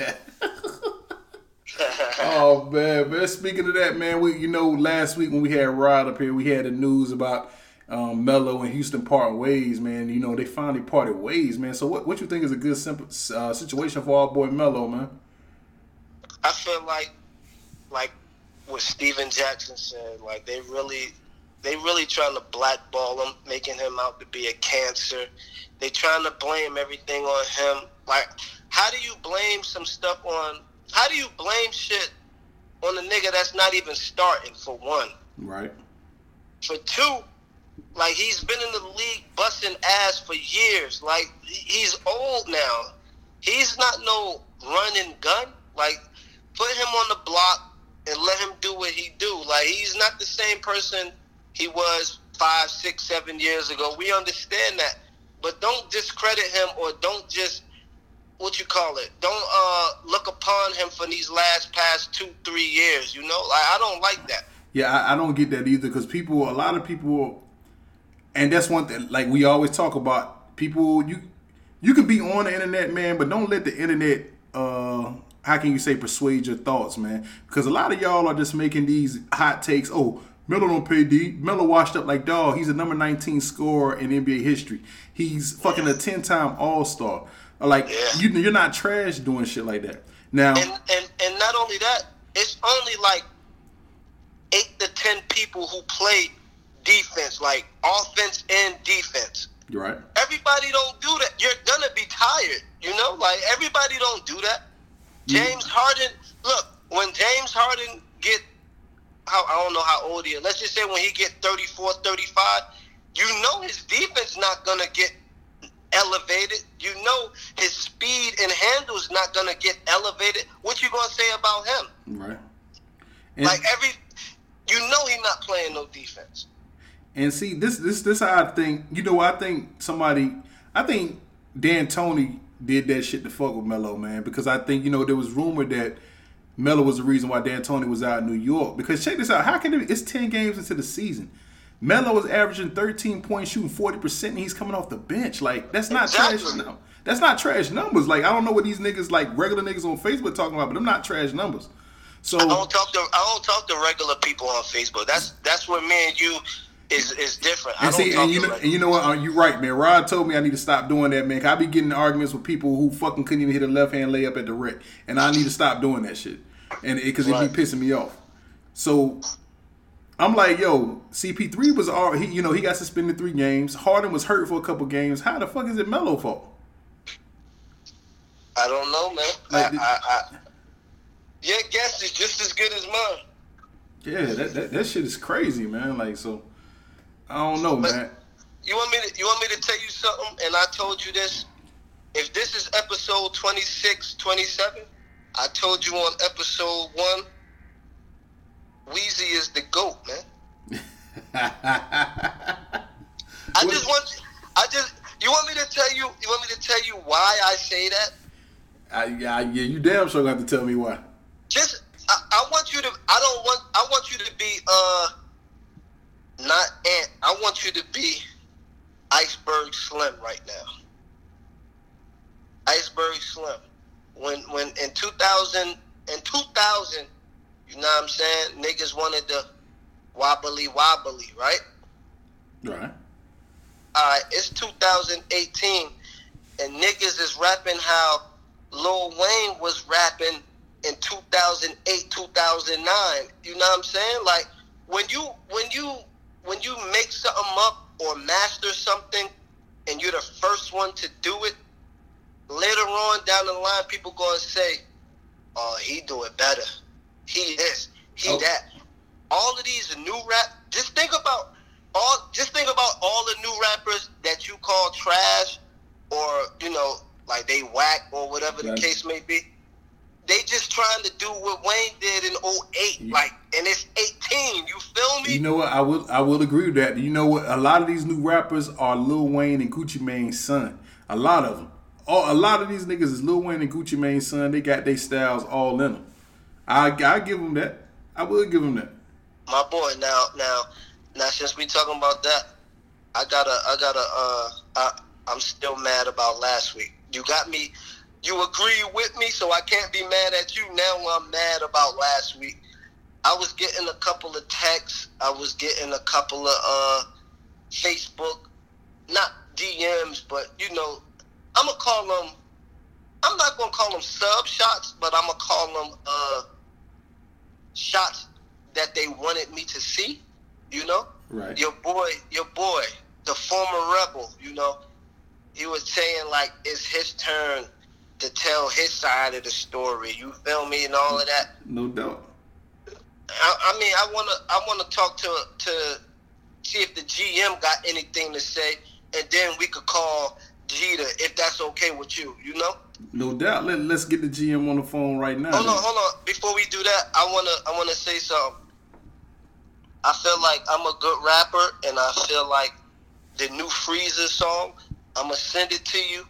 [laughs] Oh man, man. Speaking of that, man, we you know last week when we had Rod up here, we had the news about um, Melo and Houston parting ways, man. You know they finally parted ways, man. So what what you think is a good simple uh, situation for our boy Melo, man? I feel like, like what Stephen Jackson said, like they really, they really trying to blackball him, making him out to be a cancer. They trying to blame everything on him. Like, how do you blame some stuff on? How do you blame shit on a nigga that's not even starting? For one, Right. for two, like he's been in the league busting ass for years. Like he's old now. He's not no run and gun. Like put him on the block and let him do what he do. Like he's not the same person he was five, six, seven years ago. We understand that, but don't discredit him or don't just what you call it. Don't uh look upon him for these last past two, three years. You know, like I don't like that. Yeah, I, I don't get that either because people, a lot of people, and that's one thing. Like we always talk about, people you you can be on the internet, man, but don't let the internet. uh How can you say persuade your thoughts, man? Because a lot of y'all are just making these hot takes. Oh, Melo don't pay D. Melo washed up like dog. He's a number 19 scorer in NBA history. He's fucking a 10 time All Star. Like Yeah. you, you're not trash doing shit like that. Now, and and and not only that, it's only like eight to ten people who play defense, like offense and defense. you're right. Everybody don't do that. You're gonna be tired, you know. Like everybody don't do that. James Harden, look, when James Harden get, how I don't know how old he is. Let's just say when he get 34, 35, you know his defense not gonna get elevated. You know his speed and handle is not gonna get elevated. What you gonna say about him? Right. And, Like every, you know he not playing no defense. And see, this this this how I think. You know, I think somebody. I think D'Antoni did that shit to fuck with Melo, man. Because I think you know there was rumor that Melo was the reason why D'Antoni was out in New York. Because check this out, how can it? It's ten games into the season. Melo is averaging thirteen points, shooting forty percent, and he's coming off the bench. Like that's not trash. Exactly. No, that's not trash numbers. Like I don't know what these niggas like regular niggas on Facebook talking about, but I'm not trash numbers. So I don't talk to I don't talk to regular people on Facebook. That's that's where me and you is is different. I And don't see, and you know, regular and you know what? Uh, you right, man. Rod told me I need to stop doing that, man. I be getting arguments with people who fucking couldn't even hit a left hand layup at the rec, and I need to stop doing that shit, and because it, Right. be pissing me off. So I'm like, yo, CP3 was all he, you know, he got suspended three games. Harden was hurt for a couple games. How the fuck is it Melo fault? I don't know, man. Like I, I, I, your guess is just as good as mine. Yeah, that, that that shit is crazy, man. Like, so I don't know, But- man. You want me to you want me to tell you something? And I told you this. If this is episode 26, 27, I told you on episode one, Weezy is the goat, man. [laughs] I What- just want I just you want me to tell you you want me to tell you why I say that? I, yeah, yeah, you damn sure got to tell me why. just I, I want you to I don't want I want you to be uh not ant I want you to be iceberg slim right now iceberg slim when when in 2000 in 2000 you know what I'm saying niggas wanted the wobbly wobbly right Right. all right it's 2018 and niggas is rapping how Lil Wayne was rapping in 2008, 2009. You know what I'm saying? Like when you when you when you make something up or master something and you're the first one to do it, later on down the line people going to say, "Oh, he do it better. He this, he Oh. that." All of these new rap just think about all just think about all the new rappers that you call trash or, you know, like they whack or whatever the case may be they just trying to do what Wayne did in 08, Yeah. like, and it's 18. You feel me? You know what? I will I will agree with that. You know what? A lot of these new rappers are Lil Wayne and Gucci Mane's son. A lot of them. All, a lot of these niggas is Lil Wayne and Gucci Mane's son. They got their styles all in them. I I give them that. I will give them that. My boy, now, now, now, since we talking about that, I gotta, I gotta, uh, I, I'm still mad about last week. You got me. You agree with me, so I can't be mad at you. Now I'm mad about last week. I was getting a couple of texts. I was getting a couple of uh, Facebook, not DMs, but you know, I'm gonna call them. I'm not gonna call them sub shots, but I'm gonna call them uh, shots that they wanted me to see. You know, Right. your boy, your boy, the former rebel. You know, he was saying like it's his turn to tell his side of the story. You feel me and all of that. No doubt. I, I mean, I wanna, I wanna talk to to see if the GM got anything to say, and then we could call Jeter if that's okay with you. You know. No doubt. Let, let's get the GM on the phone right now. Hold on, hold on. Before we do that, I wanna, I wanna say something. I feel like I'm a good rapper, and I feel like the new Freezer song. I'm gonna send it to you,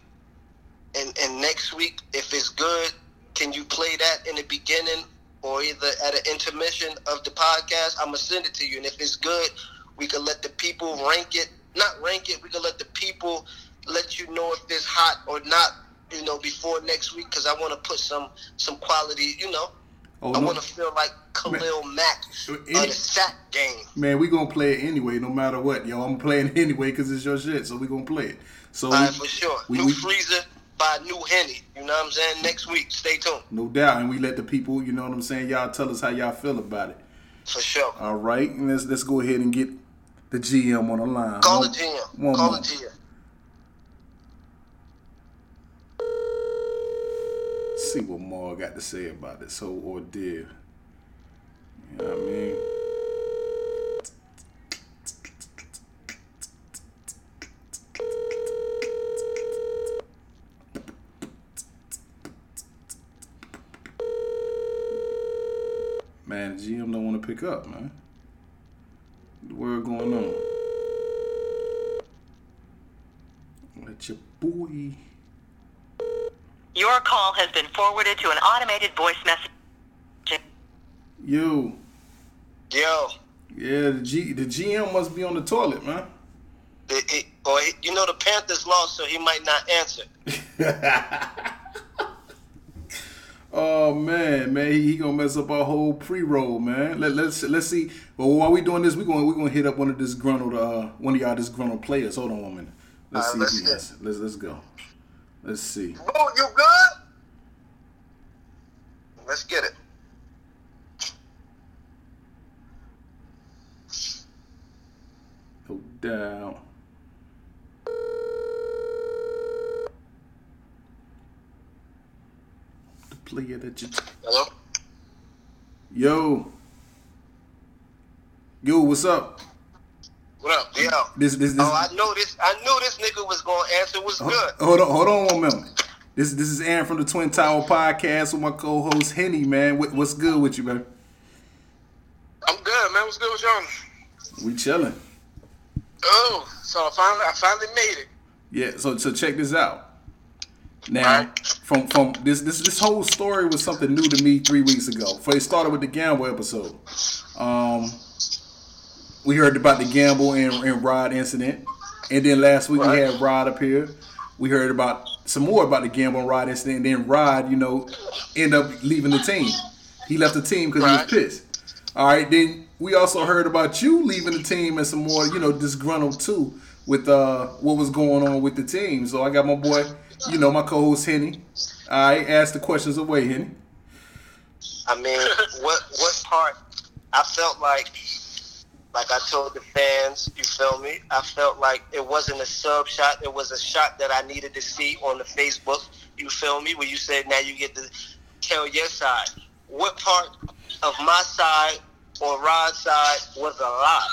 and and next week, if it's good, can you play that in the beginning or either at an intermission of the podcast? I'm gonna send it to you, and if it's good, we can let the people rank it. Not rank it. We can let the people let you know if it's hot or not. You know, before next week, because I want to put some some quality. You know, Oh, I no. want to feel like Khalil Mack uh, Any- the sack game. Man, we gonna play it anyway, no matter what, yo. I'm playing it [laughs] anyway because it's your shit, so we gonna play it. So All right, for sure. we- new we- Freezer by New Henny. You know what I'm saying? Next week. Stay tuned. no doubt, and we let the people, you know what I'm saying, y'all tell us how y'all feel about it. For sure. All right, and let's let's go ahead and get the GM on the line. Call One- the GM. One Call more. the GM. See what Maul got to say about this whole ordeal. You know what I mean? Man, GM don't want to pick up, man. The word going on? Let your boy. Your call has been forwarded to an automated voice message. Yo, Yo. yeah, the G, the GM must be on the toilet, man. It, it, or he, you know the Panthers lost, so he might not answer. [laughs] Oh man, man, he, he gonna mess up our whole pre-roll, man. Let, let's let's see. Well, while we doing this, we gonna we gonna hit up one of disgruntled uh one of y'all disgruntled players. Hold on one minute. Let's All see right, if he let's. Let's let's go. Let's see. Oh, you good? Let's get it. Doubt. The player that you. Hello? Yo. Yo, what's up? What up? Yo. This this this. Oh, I know this. I knew this nigga was gonna answer. Was good. Hold on, hold on one minute. This this is Aaron from the Twin Tower Podcast with my co-host Henny. Man, what, what's good with you, man? I'm good, man. What's good with y'all? We chilling. Oh, so I finally, I finally made it. Yeah. So so check this out. Now, Alright. from from this this this whole story was something new to me three weeks ago. For it started with the gamble episode. Um, we heard about the gamble and, and Rod incident, and then last week we had Rod up here. We heard about some more about the gamble and Rod incident. And then Rod, you know, end up leaving the team. He left the team because Right. he was pissed. All right, then we also heard about you leaving the team and some more, you know, disgruntled too with uh what was going on with the team. So I got my boy, you know, my co-host Henny. I asked the questions away, Henny. I mean, what what part? I felt like, like I told the fans, you feel me? I felt like it wasn't a sub shot. It was a shot that I needed to see on the Facebook. You feel me? Where you said now you get to tell your side. What part of my side or Rod's side was a lie?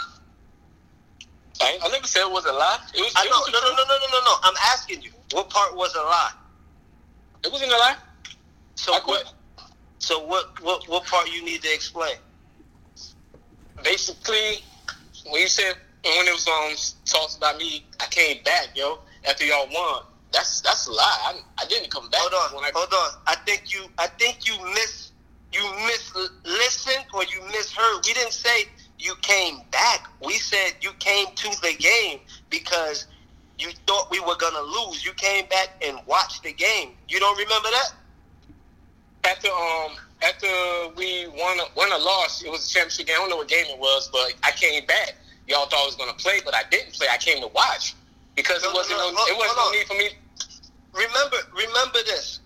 I, I never said it was a lie. It was. I it know. was No, no, no, no, no, no, no. I'm asking you. What part was a lie? It wasn't a lie. So what? So what? What? What part you need to explain? Basically, when you said when it was um talks about me, I came back, yo. After y'all won, that's that's a lie. I, I didn't come back. Hold on, When I, hold on. I think you, I think you miss, you miss listened or you misheard. We didn't say you came back. We said you came to the game because you thought we were gonna lose. You came back and watched the game. You don't remember that? after um after we won a, won a loss, it was a championship game. I don't know what game it was, but I came back. Y'all thought I was gonna play, but I didn't play. I came to watch because No, it wasn't no, no, it wasn't no need for me. Remember, remember this.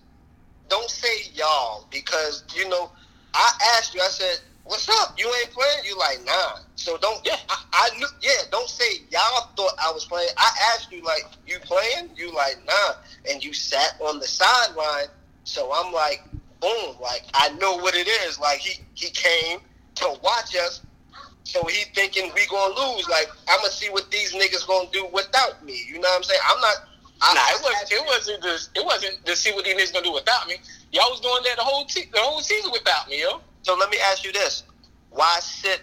Don't say y'all because you know. I asked you. I said, "What's up? You ain't playing?" You like, "Nah." So don't. Yeah. I, I knew. Yeah. Don't say y'all thought I was playing. I asked you like, "You playing?" You like, "Nah," and you sat on the sideline. So I'm like, boom. Like I know what it is. Like he he came to watch us. So he thinking we gonna lose. Like I'm gonna see what these niggas gonna do without me. You know what I'm saying? I'm not. I, Nah, it wasn't. It wasn't. To, it wasn't to see what these niggas gonna do without me. Y'all was doing that the whole te- the whole season without me, yo. So let me ask you this: Why sit?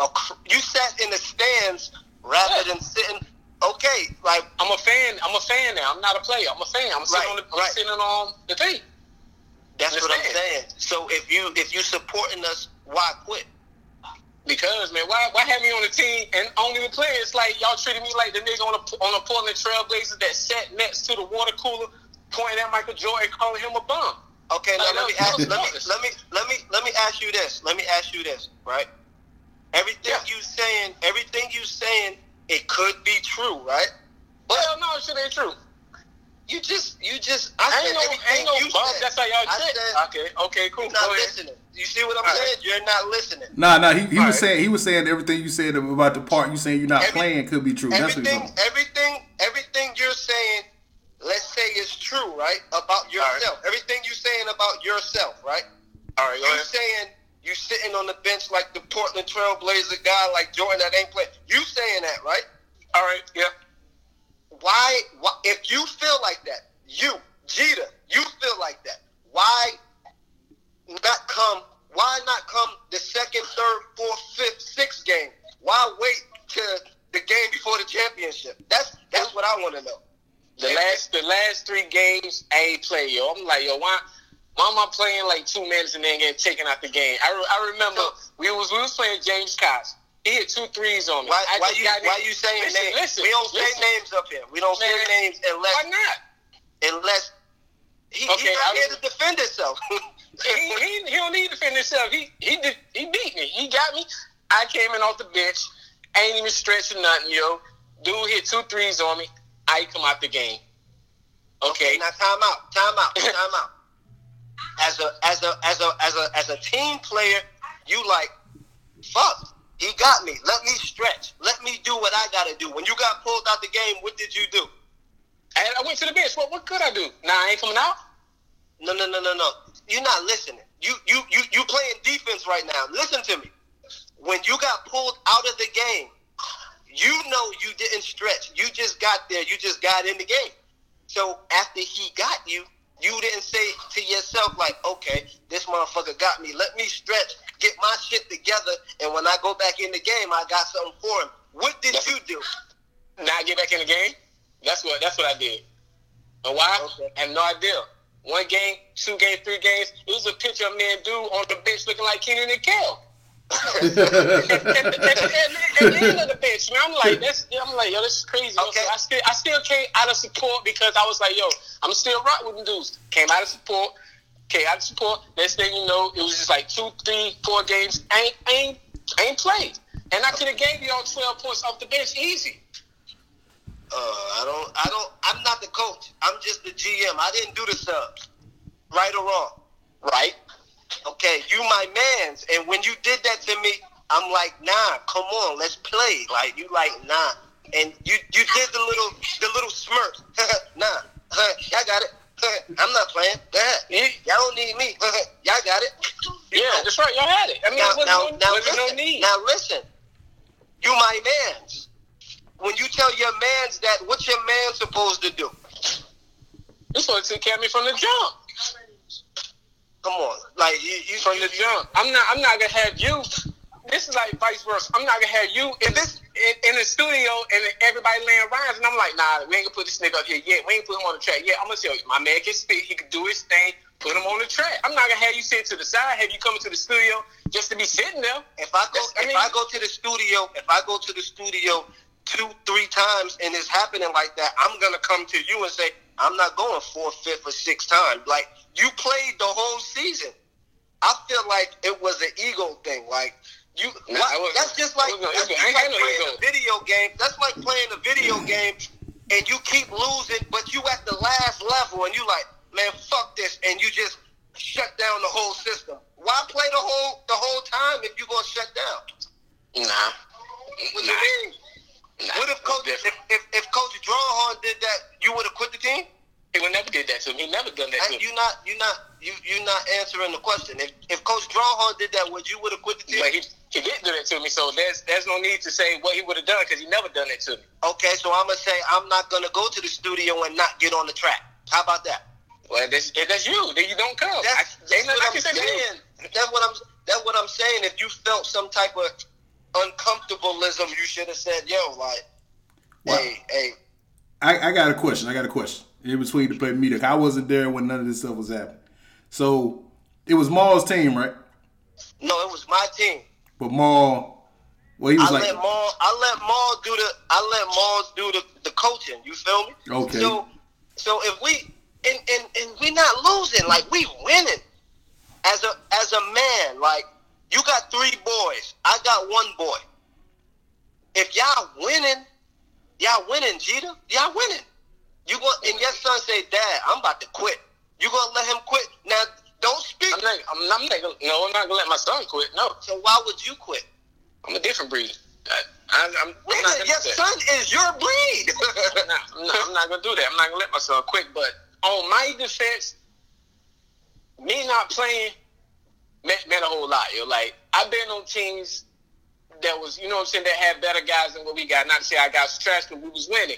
ac- You sat in the stands rather Yeah. than sitting. Okay, like I'm a fan. I'm a fan now. I'm not a player. I'm a fan. I'm sitting Right, on the. I'm right. sitting on the thing. That's what I'm saying. So if you if you supporting us, why quit? Because man, why why have me on the team and only the play? It's like y'all treating me like the nigga on the on the Portland Trailblazers that sat next to the water cooler, pointing at Michael Jordan, calling him a bum. Okay, now let me ask let me let me let me let me ask you this. Let me ask you this, right? Everything Yeah. you saying, everything you saying, it could be true, right? But Hell no, it shit ain't true. You just you just I, I said ain't no, everything ain't no you bum. said. That's how y'all I trick. said Okay, okay, cool. you're not Go ahead. listening. You see what I'm All right. saying? You're not listening. Nah, nah. He, he was Alright. saying he was saying everything you said about the part you saying you're not Every- playing could be true. That's what everything, saying. everything, everything you're saying, let's say is true, right? About yourself. Everything you're saying about yourself, right? All right, go You ahead. saying you sitting on the bench like the Portland Trailblazer guy, like Jordan that ain't playing. You saying that, right? All right, yeah. Why, why? If you feel like that, you Jeter, you feel like that. Why not come? Why not come the second, third, fourth, fifth, sixth game? Why wait to the game before the championship? That's that's what I want to know. The last the last three games I ain't play, yo. I'm like, yo, why why am I playing like two minutes and then getting taken out the game? I, re- I remember we was we was playing James Cox. He hit two threes on me. Why, why you why you saying listen, names? Listen, we don't say names up here. We don't say names unless Why not? unless he, Okay, he's not I here to defend himself. [laughs] he, he, he don't need to defend himself. He he did he beat me. He got me. I came in off the bench. Ain't even stretching nothing, yo. Dude hit two threes on me. I come out the game. Okay. Now time out, time out, [laughs] time out. As a as a as a as a as a team player, you like, fuck, he got me. Let me stretch. Let me do what I gotta do. When you got pulled out the game, what did you do? And I went to the bench. What what could I do? Nah, I ain't coming out. No, no, no, no, no. You're not listening. You you you you playing defense right now. Listen to me. When you got pulled out of the game, you know you didn't stretch. You just got there. You just got in the game. So after he got you, you didn't say to yourself like, okay, this motherfucker got me. Let me stretch, get my shit together, and when I go back in the game, I got something for him. What did you do? Not get back in the game. That's what that's what I did. And why? Okay. I have no idea. One game, two games, three games. It was a picture of me and dude on the bench looking like Kenan and Kel. [laughs] at, at, at, at, at the end of the bench, man, I'm like, that's, I'm like, yo, this is crazy. Okay. So I still, I still came out of support because I was like, yo, I'm still rock with them dudes. Came out of support, of support. Next thing you know, it was just like two, three, four games. Ain't, ain't, ain't played, and I could have gave you all 12 points off the bench easy. Uh, I don't, I don't, I'm not the coach. I'm just the GM. I didn't do the subs, right or wrong. Right? Okay, you my man's, and when you did that to me, I'm like, nah, come on, let's play. Like you like nah, and you you did the little the little smirk. [laughs] nah, [laughs] y'all got it. [laughs] I'm not playing. Yeah. Y'all don't need me. y'all got it. Yeah, that's right. Y'all had it. I mean, Now, there now, wasn't, now, no, listen, no need. now listen. You my man's. When you tell your man's that, what's your man supposed to do? You're supposed to take care of me from the jump. Come on, like you, you From the jump. I'm not. I'm not gonna have you. This is like vice versa. I'm not gonna have you in this in, in the studio and everybody laying rhymes, and I'm like, nah, we ain't gonna put this nigga up here yet. We ain't put him on the track yet. I'm gonna tell you, my man can spit. He can do his thing. Put him on the track. I'm not gonna have you sit to the side. Have you come to the studio just to be sitting there? If I go, I if I go to the studio, if I go to the studio two, three times and it's happening like that, I'm gonna come to you and say, I'm not going fourth, fifth, or sixth time. Like you played the whole season. I feel like it was an ego thing. Like you, Nah, that's just like that's just like playing a video game. That's like playing a video game and you keep losing, but you at the last level and you like, man, fuck this, and you just shut down the whole system. Why play the whole the whole time if you gonna shut down? Nah. What Nah. you mean? Nah, What if coach if, if, if Coach Drawhorn did that, you would have quit the team? He would never did that to me. He never done that And me. you not you not you you not answering the question. If if Coach Drawhorn did that, would you would have quit the team? But he, he didn't do that to me, so there's there's no need to say what he would have done because he never done that to me. Okay, so I'm gonna say I'm not gonna go to the studio and not get on the track. How about that? Well, that's, if that's you. Then you don't come. That's, I, that's ain't nothing what I I'm can say to you. saying. That's what I'm. That's what I'm saying. If you felt some type of uncomfortableism, you should have said, "Yo, like, Wow. hey, hey, I, I got a question. I got a question. In between the play meeting, I wasn't there when none of this stuff was happening. So it was Maul's team, right? no, it was my team." But Maul, well, he was I like, let Maul. I let Maul do the. I let Maul do the, the coaching. You feel me? Okay. So, so if we and and and we not losing, like we winning. As a as a man, like you got three boys, I got one boy. If y'all winning, y'all winning, Jeter. Y'all winning. You go and your son say, Dad, I'm about to quit. You gonna let him quit? Now, don't speak. I'm not. I'm, I'm not. gonna- No, I'm not gonna let my son quit. No, So why would you quit? I'm a different breed. I, I, I'm, I'm not Nigga, your son is your breed. [laughs] I'm not, I'm, not, gonna do that. I'm not gonna let my son quit. But on my defense, me not playing meant, meant a whole lot. Yo, like I've been on teams that was, you know what I'm saying, that had better guys than what we got. Not to say I got trash because we was winning,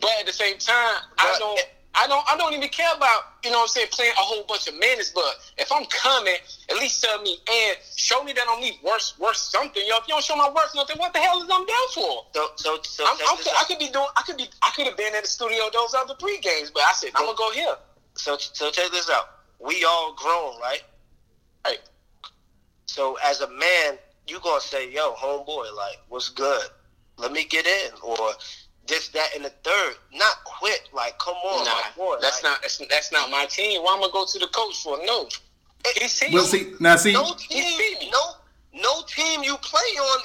but at the same time, I don't. I don't. I don't even care about you know what I'm saying playing a whole bunch of minutes. But if I'm coming, at least tell me and show me that I'm need worse, worse something. Yo, if you don't show my worth nothing, what the hell is I'm down for? so, so, so, I'm, I'm, I could be doing. I could be. I could have been in the studio those other three games, but I said I'm gonna go here. so, so check this out. We all grown, right? Hey, So as a man, you gonna say, "Yo, homeboy, like, what's good? Let me get in," or this, that, and the third. Not quit. Like, come on, nah, my boy. that's like, not. That's, that's not my team. Why am I gonna go to the coach for? No, he see well, see, now see, no team. see. No, no team you play on.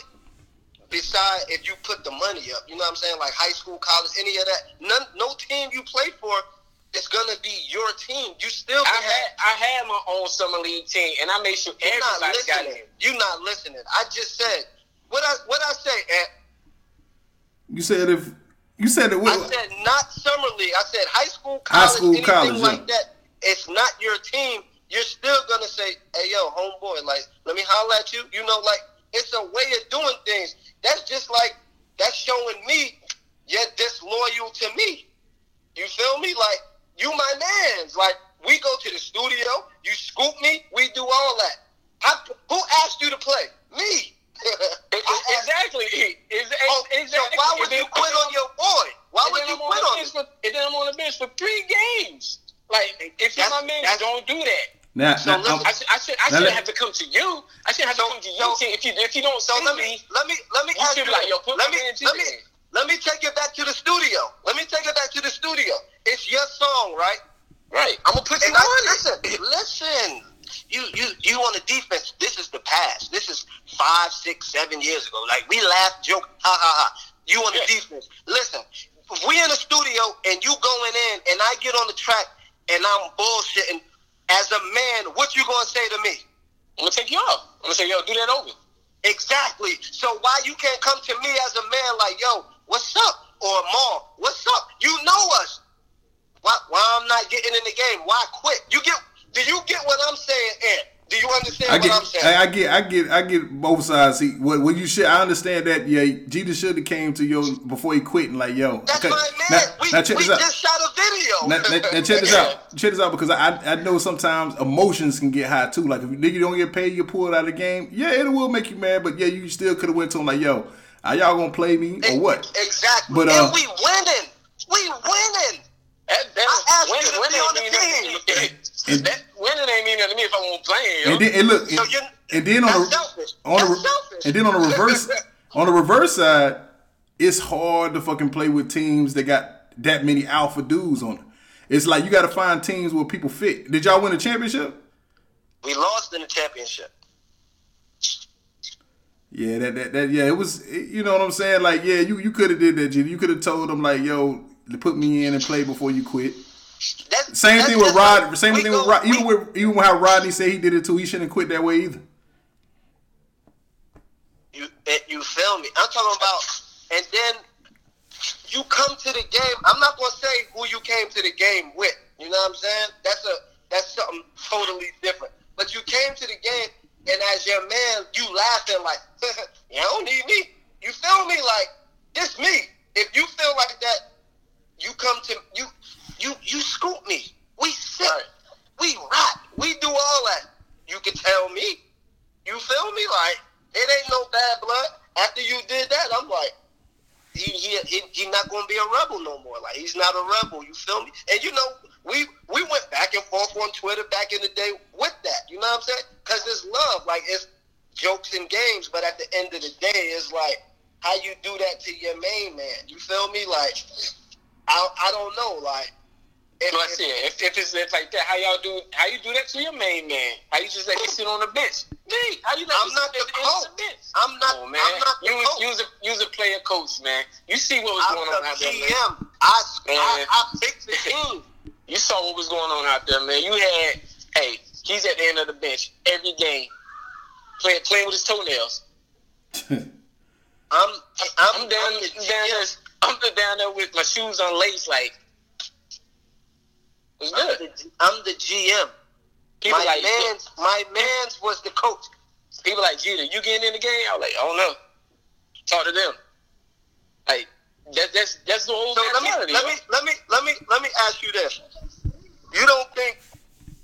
Beside, if you put the money up, you know what I'm saying, like high school, college, any of that. None, no team you play for is gonna be your team. You still I had I had my own summer league team, and I made sure You're not everybody got listening. in. You're not listening. I just said what I what I say. Ed. you said if you said it. I said not summer league. I said high school, High college, school, anything college, like yeah. that. It's not your team. You're still gonna say, "Hey, yo, homeboy, like, let me holler at you." You know, like it's a way of doing things. That's just like that's showing me you're disloyal to me. You feel me? Like you my man's. Like we go to the studio, you scoop me, we do all that. I, who asked you to play? Me. I [laughs] asked- Exactly. Ex- Oh, exactly. so why would you quit on your boy? Why would you I'm on quit the on bench for, and then I'm on the bench for three games. Like, if you're That's- my man, that's- don't do that. now, So now, listen, I'm- should, I should, I should have to come to you. I should have So- to come to you so- If you, if you don't So let me, me let me let me You ask you. like, yo, put let me let me let me take it back to the studio. Let me take it back to the studio. It's your song, right? right? I'm gonna put you I, on it. listen, listen. You you you on the defense. This is the past. This is five, six, seven years ago. Like we laugh, joke, ha ha ha. You on the Yeah. defense. Listen, if we in the studio and you going in, and I get on the track and I'm bullshitting. As a man, what you gonna say to me? I'm gonna take you off. I'm gonna say, yo, do that over. Exactly. So why you can't come to me as a man like, yo, what's up? Or mom, what's up? You know us. Why why I'm not getting in the game? Why quit? You get do you get what I'm saying, Ed? Do you understand I what I'm saying? I, I get, I get, I get both sides. See, what, what you should, I understand that. Yeah, Jeter should have came to you before he quit and like, yo, That's okay, my man. now- we now check we this out. just shot a video. Now, now- now check this out. Check this out because I I know sometimes emotions can get high too. Like if you nigga don't get paid, you pull it out of the game. Yeah, it will make you mad, but yeah, you still could have went to him like, yo, are y'all gonna play me or what? Exactly. But, uh, and we winning. We winning. That, that, I asked winning, you to winning be on the ain't mean nothing to. And- that winning ain't mean nothing to me if I won't play. Yo. And then and look, and, you- and then on that's the selfish. on the That's selfish. and then on the reverse [laughs] on the reverse side, it's hard to fucking play with teams that got that many alpha dudes on it. It's like you got to find teams where people fit. Did y'all win a championship? we lost in the championship. Yeah, that, that, that yeah, it was. You know what I'm saying? Like, yeah, you you could have did that. G. You could have told them like, yo, put me in and play before you quit. That's, Same that's thing with Rod. like- Same thing go- with Rod. we- Even with even how Rodney said he did it too. He shouldn't quit that way either. You eh, you feel me? I'm talking about, and then you come to the game. I'm not gonna say who you came to the game with. You know what I'm saying? That's a that's something totally different. But you came to the game, and as your man, you laughing like, [laughs] "You don't need me." You feel me? Like this me. If you feel like that, you come to you you you scoop me. We sit, Right. we rock, we do all that. You can tell me. You feel me? Like it ain't no bad blood. After you did that, I'm like, he he he, he not gonna be a rebel no more. Like he's not a rebel. You feel me? And you know, we we went back and forth on Twitter back in the day with that. You know what I'm saying? Because it's love. Like it's jokes and games, but at the end of the day, it's like how you do that to your main man. You feel me? Like I I don't know. Like if, So I if- said, if, if it's if like that, how y'all do? How you do that to your main man? How you just let him sit on the bench? Me? How you let I'm not sit the on the coach. bench? I'm not. Oh man, I'm not the you was coach. you was a you was a player coach, man. You see what was I'm going on out there, man. GM. I, I, Man. I picked the team. You saw what was going on out there, man. You had, hey, he's at the end of the bench every game, playing playing with his toenails. [laughs] [laughs] I'm, I'm, I'm, down, I'm down there. I'm the- down there with my shoes on unlaced, like. It's I'm the, I'm the GM. People my like man's, my man's was the coach. people like Jeter. You getting in the game? I was like, I don't know. Talk to them. Like that, that's that's the whole So let me, let me, let me, let me, let me ask you this: You don't think,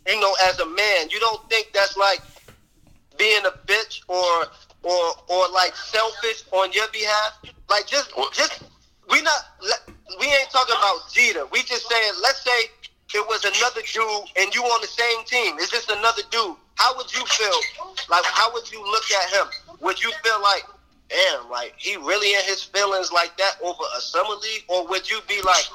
you know, as a man, you don't think that's like being a bitch or or or like selfish on your behalf? Like just just we not we ain't talking about Jeter. We just saying let's say it was another dude and you on the same team. It's just another dude. How would you feel? Like how would you look at him? Would you feel like, damn, like he really in his feelings like that over a summer league, or would you be like,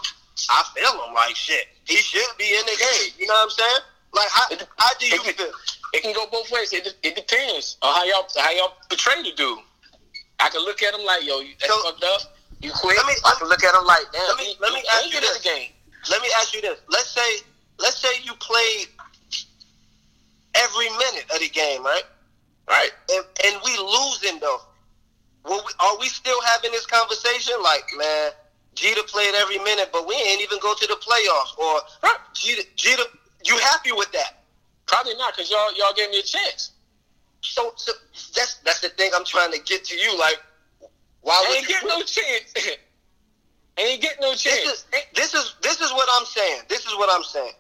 I feel him like shit. He should be in the game. You know what I'm saying? Like how It- how do you it- feel? It can go both ways. It, it depends on how y'all how y'all portray the dude. I can look at him like, yo, that's So- fucked up. You quit. Let me- I can look at him like, damn. let me- let me he ask you this. game. Let me ask you this. Let's say let's say you played every minute of the game, right? Right. And, and we losing though. Will we, are we still having this conversation? Like, man, Jeter played every minute, but we ain't even go to the playoffs. Or Right. Jeter, Jeter, you happy with that? Probably not, cause y'all y'all gave me a chance. So, so that's that's the thing I'm trying to get to you. Like, why would ain't you? get no chance. [laughs] Ain't get no this chance. is this is this is what I'm saying. This is what I'm saying.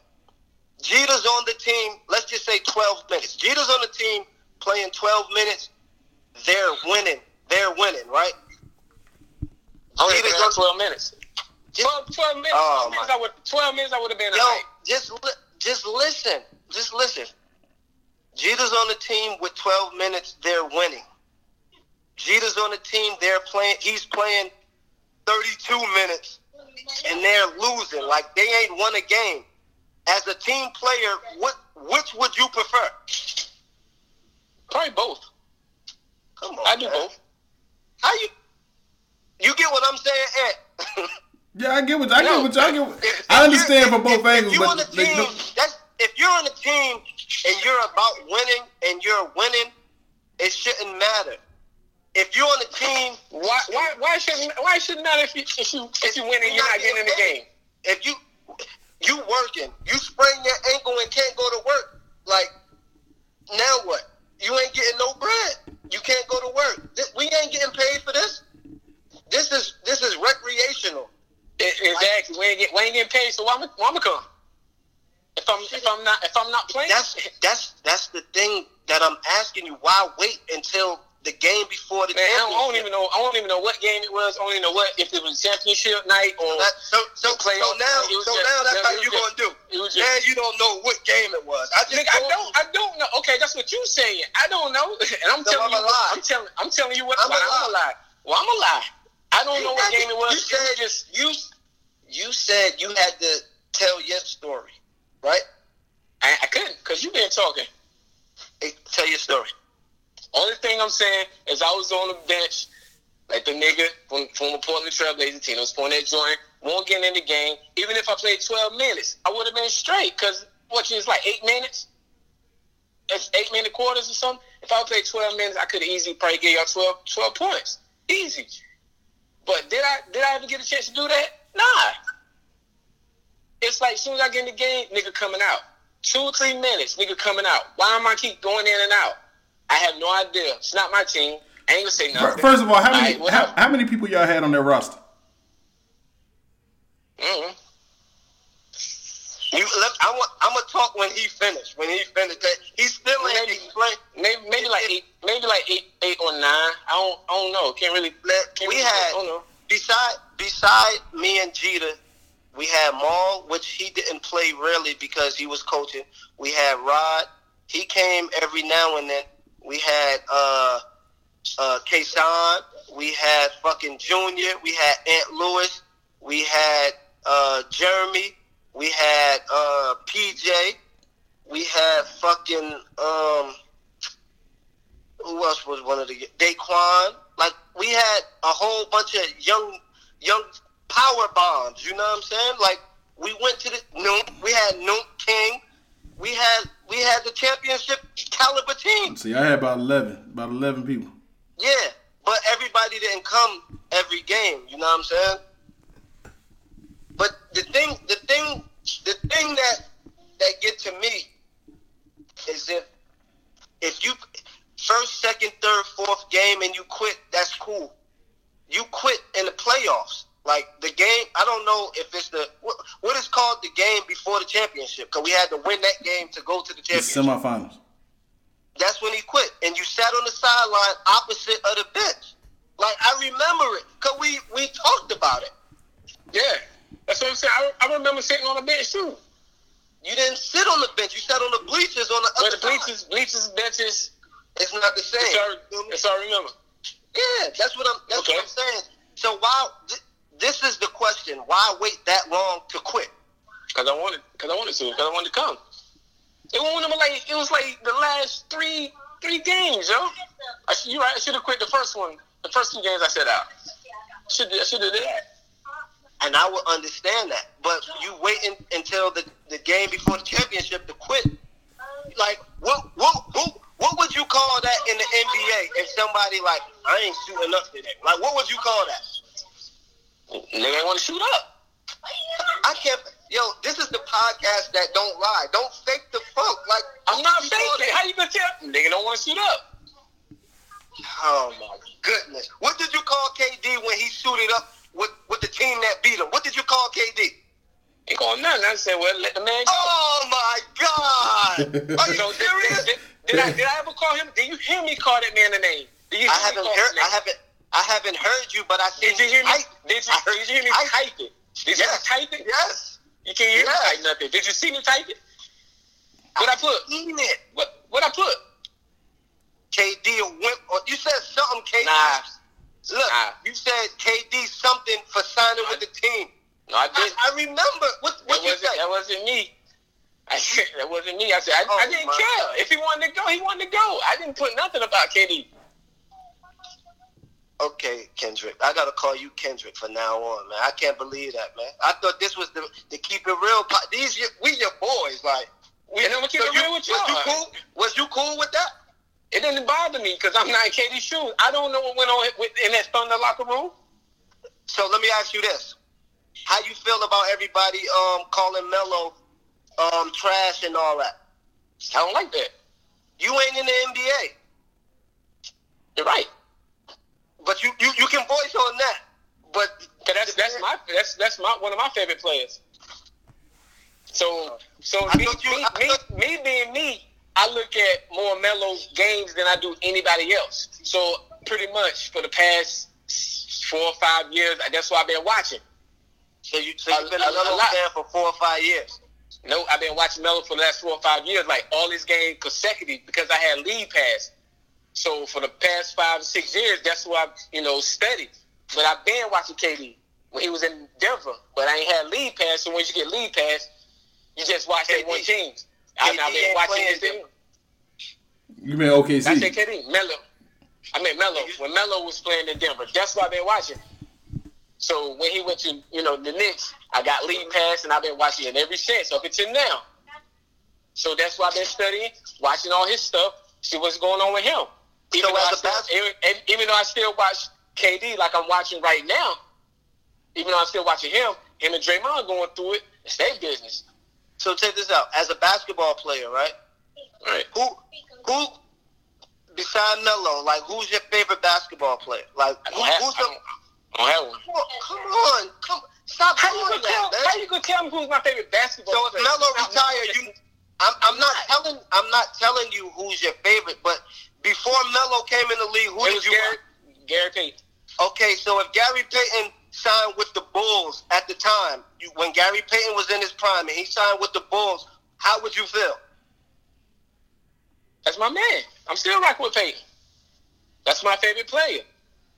Jeter's on the team. Let's just say 12 minutes. Jeter's on the team playing 12 minutes. They're winning. They're winning, right? Only Jeter's on- 12 minutes. 12, 12 minutes. Oh, 12 minutes, I would, 12 minutes I would have been Yo, just li- just listen. Just listen. Jeter's on the team with 12 minutes. They're winning. Jeter's on the team. They're playing. He's playing 32 minutes, and they're losing. Like they ain't won a game. As a team player, what which would you prefer? Probably both. Come on, I do man. both. How you? You get what I'm saying, Ed? [laughs] Yeah, I get what I get what y'all get. What, If- I understand you're- from both if, angles, if you on but a team, like, no- that's if you're on a team and you're about winning and you're winning, it shouldn't matter. If you're on the team, Why? Why? Why shouldn't? Why shouldn't matter if you if you if you win and you're not getting in the game? if you you working, you sprain your ankle and can't go to work, like now what? You ain't getting no bread. You can't go to work. This, we ain't getting paid for this. This is this is recreational. Exactly. We ain't get we ain't getting paid, so why am why am come? If I'm if I'm not if I'm not playing, That's that's that's the thing that I'm asking you. Why wait until the game before the man, I don't, even know. I don't even know what game it was. I don't even know what if it was championship night or. That- so so, so now so just- now that's how you just- gonna do. was now you don't know what game it was. I just Nigga, I don't. you. I don't know. Okay, that's what you saying. I don't know, [laughs] and I'm So telling I'm you. lie. I'm telling. I'm telling you what. I'm I'm, a lie. Well, I'm a lie. I don't know what game it was. You It said was just. you you said you had to tell your story, right? I, I couldn't because you been talking. Hey, tell your story. Only thing I'm saying is I was on the bench, like the nigga from, the Portland Trailblazer team. Was pulling that joint, won't get in the game. Even if I played 12 minutes, I would have been straight because what it's like eight minutes. It's eight minute quarters or something. If I played 12 minutes, I could have easily probably get y'all 12, 12 points. Easy. But did I did I ever get a chance to do that? Nah. It's like as soon as I get in the game, nigga coming out. Two or three minutes, nigga coming out. Why am I keep going in and out? I have no idea. It's not my team. I ain't gonna say nothing. First of all, how many Alright, how, how many people y'all had on that roster? Mhm. You let, I want, I'm gonna talk when he finished. When he finished, that he still ain't Maybe- explain. Maybe maybe like eight, maybe like eight, eight or nine. I don't, I don't know. Can't really. Let- Can't we really, had I know. beside beside me and Jeter, we had Maul, which he didn't play really because he was coaching. We had Rod. He came every now and then. We had uh uh. We had fucking Junior. We had Ant Lewis. We had uh Jeremy. We had uh PJ. We had fucking um who else was one of the Daquan? Like we had a whole bunch of young young power bombs. You know what I'm saying? Like we went to the Noon. We had Noon King. We had we had the championship caliber team. See, I had about eleven, about eleven people. Yeah, but everybody didn't come every game. You know what I'm saying? But the thing, the thing, the thing that that get to me is if if you first, second, third, fourth game and you quit, that's cool. You quit in the playoffs. Like the game, I don't know if it's the what, what is called the game before the championship because we had to win that game to go to the The championship. semifinals. That's when he quit, and you sat on the sideline opposite of the bench. Like I remember it, cause we we talked about it. Yeah, that's what I'm saying. I, I remember sitting on the bench too. You didn't sit on the bench; you sat on the bleachers on the But other the bleachers, bleachers, benches. It's not the same. That's all, You feel me? that's all I remember. Yeah, that's what I'm. That's Okay. what I'm saying. So why? Th- this is the question: Why wait that long to quit? Cause I wanted, cause I wanted to, cause I wanted to come. It was like it was like the last three three games, yo. I you right? I should have quit the first one. The first two games I set out. Should I should have did that. And I would understand that, but you waiting until the, the game before the championship to quit. Like what what what what would you call that in the NBA if somebody like I ain't shooting up today? Like what would you call that? Nigga ain't want to shoot up. I can't. Yo, this is the podcast that don't lie. Don't fake the funk. Like I'm not what you call faking. How you gonna tell? Nigga don't want to shoot up. Oh my goodness! What did you call KD when he suited up with with the team that beat him? What did you call KD? Ain't going nothing. I said, well, let the man go. Oh my God! [laughs] Are you So serious? did, did, did I did I ever call him? Did you hear me call that man a name? Did you hear I haven't call heard. I haven't. I haven't heard you, but I seen Did you hear me? type. Did you, I heard did you hear me type. type it? Did you Yes. type it? Yes. You can't hear Yes. me type nothing. Did you see me type it? What I put? Seen it. What what I put? KD a wimp. Or you said something, KD. Nah. Look, Nah. you said KD something for signing with the team. No, I I, didn't. I remember. What, That what you wasn't that wasn't me. [laughs] I said that wasn't me. I said I, Oh, I didn't my care. If he wanted to go, he wanted to go. I didn't put nothing about KD. Okay, Kendrick. I gotta call you Kendrick from now on, man. I can't believe that, man. I thought this was the the keep it real. Po- These your- we your boys, like we, And I'm gonna keep so it you, real with was you cool? Was you cool with that? It didn't bother me because I'm not in KD's shoes. I don't know what went on with- in that Thunder locker room. So let me ask you this: How you feel about everybody um calling Melo um trash and all that? I don't like that. You ain't in the NBA, You're right. But you you, you can voice on that. But that's that's my that's that's my one of my favorite players. So so me, you- me, me, me being me, I look at more Melo's games than I do anybody else. So pretty much for the past four or five years, that's what I've been watching. So you so you've been A- a a- a Melo lot. fan for four or five years. No, I've been watching Melo for the last four or five years, like all his games consecutive because I had League Pass. So for the past five or six years, that's what I, you know, studied. But I've been watching KD when he was in Denver, but I ain't had League Pass. So once you get League Pass, you just watch that one team. I've been watching playing his team. You mean OKC? I said KD, Melo. I mean Melo. When Melo was playing in Denver, that's what I've been watching. So when he went to you know the Knicks, I got League Pass, and I've been watching it ever since up until now. So that's why I've been studying, watching all his stuff, see what's going on with him. Even, So though, as I a still, even, even though I still watch KD like I'm watching right now, even though I'm still watching him, him and Draymond going through it, it's their business. So check this out: as a basketball player, right? Right. Who who beside Melo, like who's your favorite basketball player? Like who, have, who's I don't, I don't. Come on, come on, stop How you, doing gonna that, tell, how you gonna tell me who's my favorite basketball So if player? Melo It's not retired, you, I'm, I'm not telling, I'm not telling you who's your favorite, but before Melo came in the league, who It did you? Gary, Gary Payton. Okay, so if Gary Payton signed with the Bulls at the time, you, when Gary Payton was in his prime and he signed with the Bulls, how would you feel? That's my man. I'm still rocking with Payton. That's my favorite player.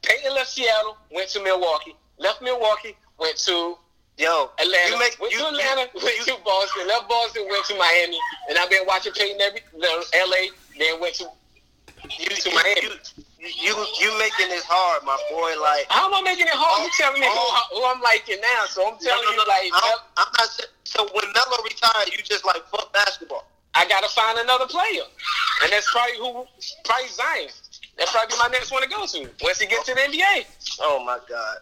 Payton left Seattle, went to Milwaukee, left Milwaukee, went to Yo, Atlanta, you make went you, to Atlanta, you, went to Boston, left Boston, went to Miami, and I've been watching Payton every LA, then went to you, to you, Miami. you, you, you making this hard, my boy. Like, How am I making it hard? You oh, telling me who, oh. who I'm liking now, so I'm telling you like I'm, I'm not. So when Melo retired, you just like fuck basketball. I gotta find another player, and that's probably who, probably Zion. That's probably my next one to go to once he gets to the NBA. Oh my god.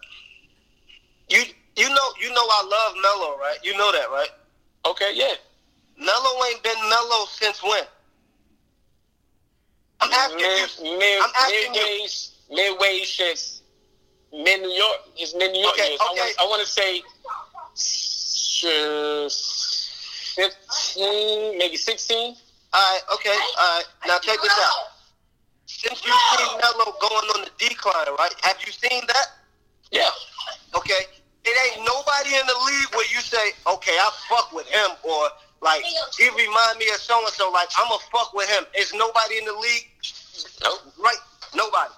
You you know you know I love Melo, right? You know that, right? Okay, yeah. Melo ain't been Melo since when? I'm asking mid, you. mid, I'm asking you. midway, midway since mid New York, his mid New York Okay, years. I okay. want, I want to say uh, fifteen, maybe sixteen. All right, okay, all right. Now check this out. Since you've seen Melo going on the decline, right? Have you seen that? Yeah, Okay. It ain't nobody in the league where you say, okay, I fuck with him, or like he remind me of so and so. Like I'ma fuck with him. Is nobody in the league? nope, Right? Nobody.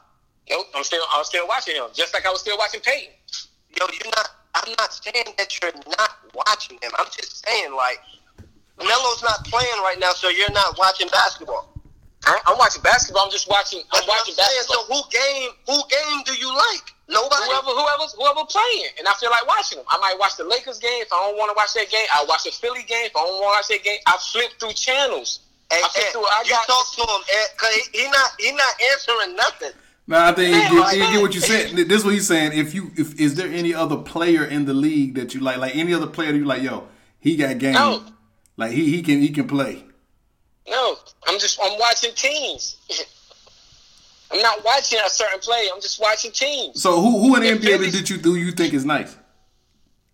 nope. I'm still, I'm still watching him, just like I was still watching Payton. Yo, you're not. I'm not saying that you're not watching him. I'm just saying like Melo's not playing right now, so you're not watching basketball. I- I'm watching basketball. I'm just watching. I'm That's what watching I'm saying. So basketball. who game? Who game do you like? Nobody. Whoever, whoever's, whoever playing, and I feel like watching them. I might watch the Lakers game if I don't want to watch that game. I watch the Philly game if I don't want to watch that game. I flip through channels. Hey, I flip Ed, through. I you got talk to him, Ed, eh, cause he, he not he not answering nothing. No, I think Man, you, like- get, you get what you said. [laughs] This is what he's saying. If you, if is there any other player in the league that you like, like any other player that you like, yo, he got game. No. Like he he can he can play. No, I'm just I'm watching teams. [laughs] I'm not watching a certain play. I'm just watching teams. So who who in the NBA Philly- did you do you think is nice?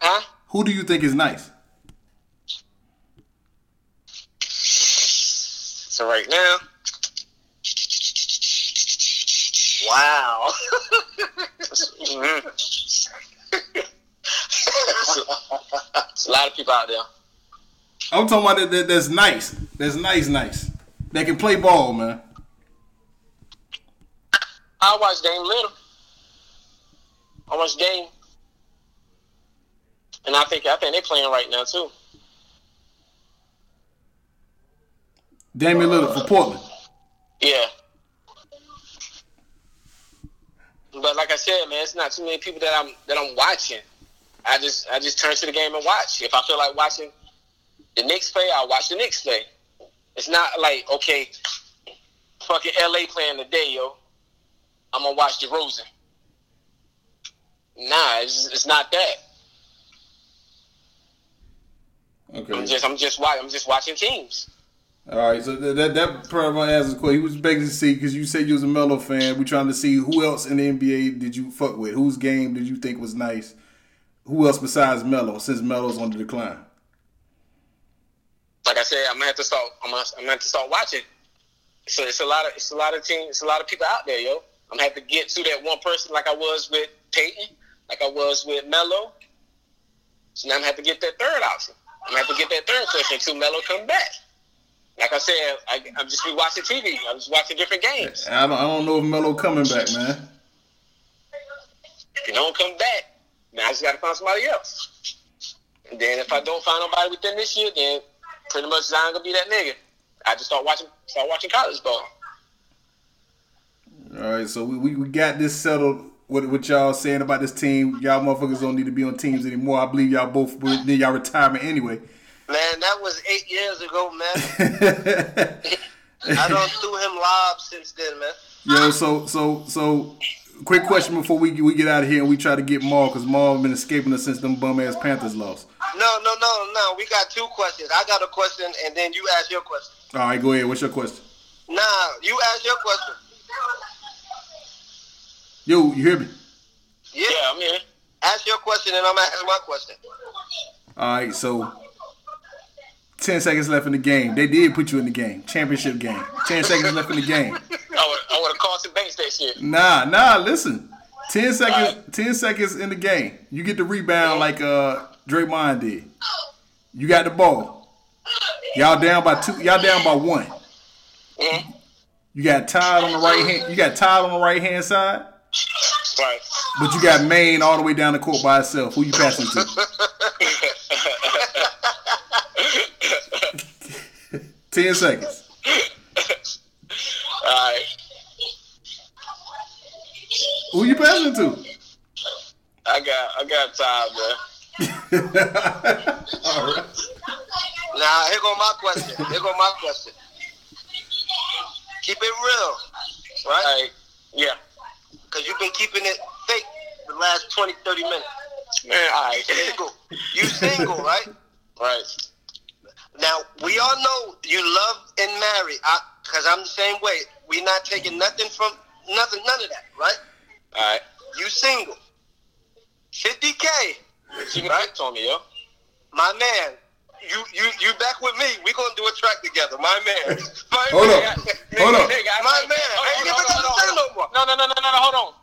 Huh? Who do you think is nice? So right now, Wow. [laughs] mhm. There's a lot of people out there. I'm talking about that, that that's nice. That's nice, nice. That can play ball, man. I watch Dame Lillard. I watch Dame, and I think I think they're playing right now too. Damian Lillard for Portland. Yeah. But like I said, man, it's not too many people that I'm that I'm watching. I just I just turn to the game and watch. If I feel like watching the Knicks play, I'll watch the Knicks play. It's not like okay, fucking LA playing today, yo. I'm gonna watch the DeRozan. Nah, it's, it's not that. I'm Okay. just I'm just watching I'm just watching teams. All right. So that that, that part of my answer question. He was begging to see because you said you was a Melo fan. We trying to see who else in the NBA did you fuck with? Whose game did you think was nice? Who else besides Melo? Since Melo's on the decline. Like I said, I'm gonna have to start. I'm gonna, I'm gonna have to start watching. So it's a lot of it's a lot of teams. It's a lot of people out there, yo. I'm gonna have to get to that one person like I was with Payton, like I was with Melo. So now I'm gonna have to get that third option. I'm gonna have to get that third question until Melo come back. Like I said, I, I'm just be watching TV. I'm just watching different games. I don't, I don't know if Melo coming back, man. If he don't come back, now I just gotta find somebody else. And then if I don't find nobody within this year, then pretty much Zion gonna be that nigga. I just start watching start watching college ball. All right. So we, we, we got this settled. What, what y'all saying about this team? Y'all motherfuckers don't need to be on teams anymore. I believe y'all both near y'all retirement anyway. Man, that was eight years ago, man. [laughs] I don't threw him lobs since then, man. Yo, so so so, quick question before we we get out of here and we try to get Maul because Maul has been escaping us since them bum ass Panthers lost. No, no, no, no. We got two questions. I got a question, and then you ask your question. All right, go ahead. What's your question? Nah, you ask your question. Yo, you hear me? Yeah. Yeah, I'm here. Ask your question, and I'm asking my question. All right, so ten seconds left in the game. They did put you in the game, championship game. Ten seconds left in the game. I would have Carson Banks that shit. Nah, nah. Listen, ten seconds. Ten seconds in the game. You get the rebound like uh Draymond did. You got the ball. Y'all down by two. Y'all down by one. Mhm. You got Todd on the right hand. You got Todd on the right hand side, Right. but you got Maine all the way down the court by itself. Who you passing to? [laughs] Ten seconds. All right. Who you passing to? I got I got time, man. [laughs] all right. Now, here go my question. Here go my question. Keep it real, All right? right. Yeah. Because you've been keeping it fake the last 20, 30 minutes. Man, all right. Single. You single, right? [laughs] Right. Now, we all know you love and marry. Because I'm the same way. we not taking nothing from, nothing, none of that, right? All right. You single. 50K. You Right. right. on me, yo. My man, you you you back with me. we going to do a track together. My man. [laughs] My Hold man. up. Hold up. My man. I ain't even gonna say no more. No, no, no, no, no, no. Hold on.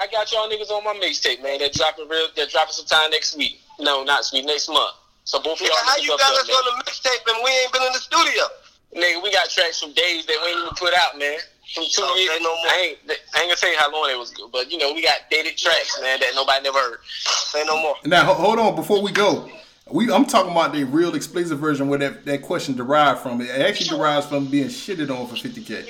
I got y'all niggas on my mixtape, man. They're dropping real. They're dropping sometime next week. No, not next week. Next month. So both of y'all Nigga, how niggas you up got there, us on the mixtape and we ain't been in the studio? Nigga, we got tracks from days that we ain't even put out, man. From two Don't years. say no more. I ain't. I ain't gonna tell you how long it was but you know we got dated tracks, man, that nobody never heard. Say no more. Now hold on before we go. We I'm talking about the real explicit version where that, that question derived from. It actually derives from being shitted on for 50k.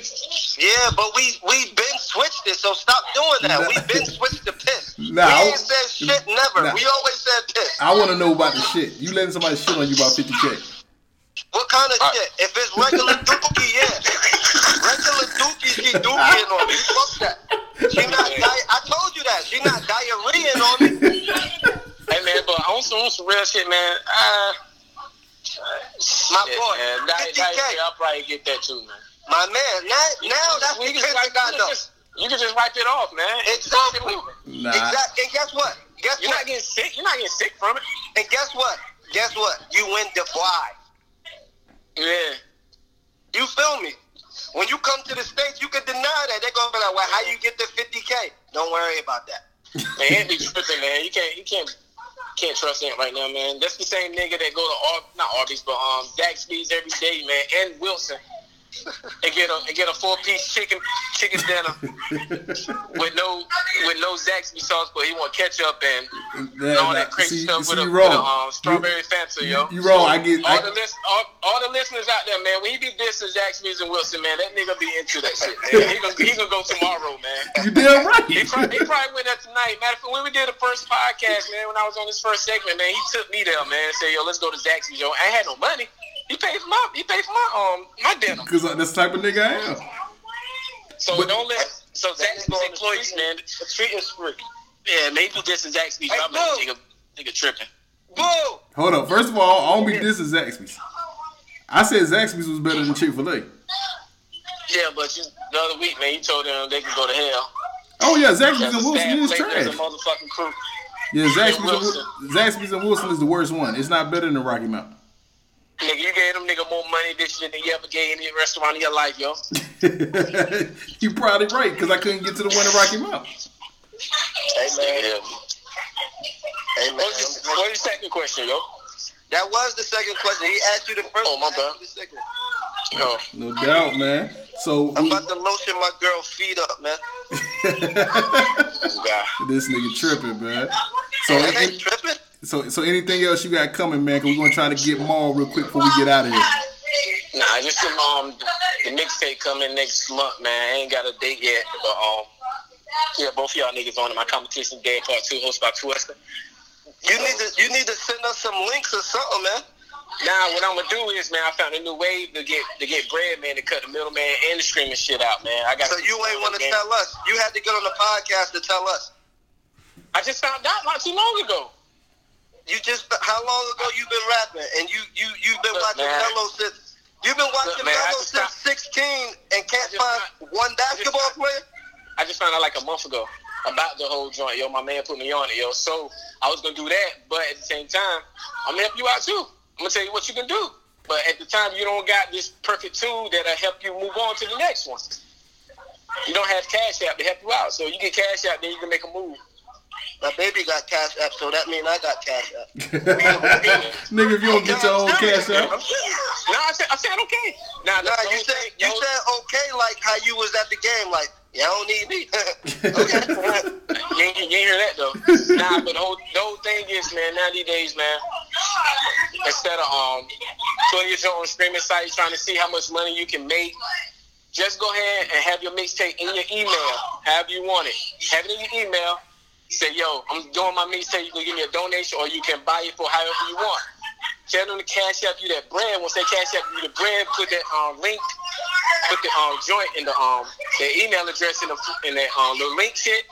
Yeah, but we we've been switched it, so stop doing that. We've been switched to piss. Nah, we I- ain't said shit never. Nah. We always said piss. I want to know about the shit. You letting somebody shit on you about 50k? What kind of Uh, shit? If it's regular dookie, yeah. Regular dookie, she dookieing on me. Fuck that. She not di- I told you that. She not diarrheaing on me. [laughs] Hey man, but on some, on some real shit, man. Uh, My shit, boy, man. That, 50K. that, I'll probably get that too, man. My man, now, now that's We the can just piss wipe, that got you, can just, you can just wipe it off, man. Exactly. Nah. Exactly. And guess what? Guess You're what? not getting sick. You're not getting sick from it. And guess what? Guess what? You win the fly. Yeah. You feel me? When you come to the States, you can deny that. They're going to be like, well, how you get the 50K? Don't worry about that. Man, be tripping, man. You can't, you can't, can't trust Ant right now, man. That's the same nigga that go to Ar- not Arby's, but um, Zaxby's every day, man, and Wilson, and get a and get a four piece chicken chicken dinner [laughs] with no with no Zaxby sauce, but he want ketchup and That- all that- crazy see- stuff see, with, a, you with a um, strawberry Fanta, yo. you wrong. I get- all I- the list, all, all the listeners out there, man. When he be dissing Zaxby's and Wilson, man, that nigga be into that shit, man. He gonna he gonna go tomorrow, man. [laughs] You damn He right. probably, he probably went there tonight. Matter of fact, when we did the first podcast, man, when I was on this first segment, man, he took me there, man, and said, yo, let's go to Zaxby's, yo. I ain't had no money. He paid for my he paid for my um my dinner. Because that's the type of nigga I am. So But- don't let so Zaxby's employees, man. The treat is free. Yeah, maybe this is Zaxby's. Hey, I'm boo. like, nigga, nigga tripping. Boo! Hold up. First of all, I don't be this is Zaxby's. I said Zaxby's was better than Chick Fil A. Yeah, but you, the other week, man, you told them they can go to hell. Oh yeah, Zaxby's and Wilson is place. There's trash. a motherfucking crew. Yeah, Zaxby's and, Wil- Zaxby's and Wilson is the worst one. It's not better than Rocky Mountain. Nigga, you them nigga more money this year than you ever gave any restaurant in your life, yo. [laughs] you probably right because I couldn't get to the one in Rocky Mountain. Hey man. Yeah. Hey man. What's your, what's your second question, yo? That was the second question. He asked you the first. Oh, my I asked bad. the second. No. No doubt, man. So I'm about to lotion my girl feet up, man. [laughs] God. this nigga tripping, man. So, I any- ain't tripping. So, so anything else you got coming, man? Cause we're gonna try to get Maul real quick before we get out of here. Nah, just the um the mixtape coming next month, man. I ain't got a date yet, but um yeah, both of y'all niggas on it. My competition day part two, hosted by Twister. You need to you need to send us some links or something, man. Now what I'm gonna do is, man, I found a new way to get to get bread, man, to cut the middleman and the streaming shit out, man. I got. So you ain't want to tell us. You had to get on the podcast to tell us. I just found out not too long ago. You just how long ago you been rapping and you you you've been Look, watching man. Melo since you've been watching Look, man, I Melo since 16 and can't find one basketball I player. I just found out like a month ago about the whole joint, yo. My man put me on it, yo. So I was gonna do that, but at the same time, I'm gonna help you out too. I'm gonna tell you what you can do. But at the time, you don't got this perfect tool that'll help you move on to the next one. You don't have Cash App to help you out, so you get Cash App, then you can make a move. My baby got cash app, so that means I got cash app. [laughs] Nigga, if you don't get your own cash out, I'm saying, no, I said, I said okay. Now, Nah, you said you said okay, like how you was at the game, like y'all don't need me. [laughs] okay. You ain't, you ain't hear that though. [laughs] nah, but the whole, the whole thing is, man, 90 days, man. Instead of um, putting your own streaming site, trying to see how much money you can make, just go ahead and have your mixtape in your email, however you want it. Have it in your email. Say, yo, I'm doing my mixtape. You can give me a donation, or you can buy it for however you want. Tell them to cash up you that bread. Once they cash up you the bread, put that um, link, put the um, joint in the um, their email address in the in that um, little link shit,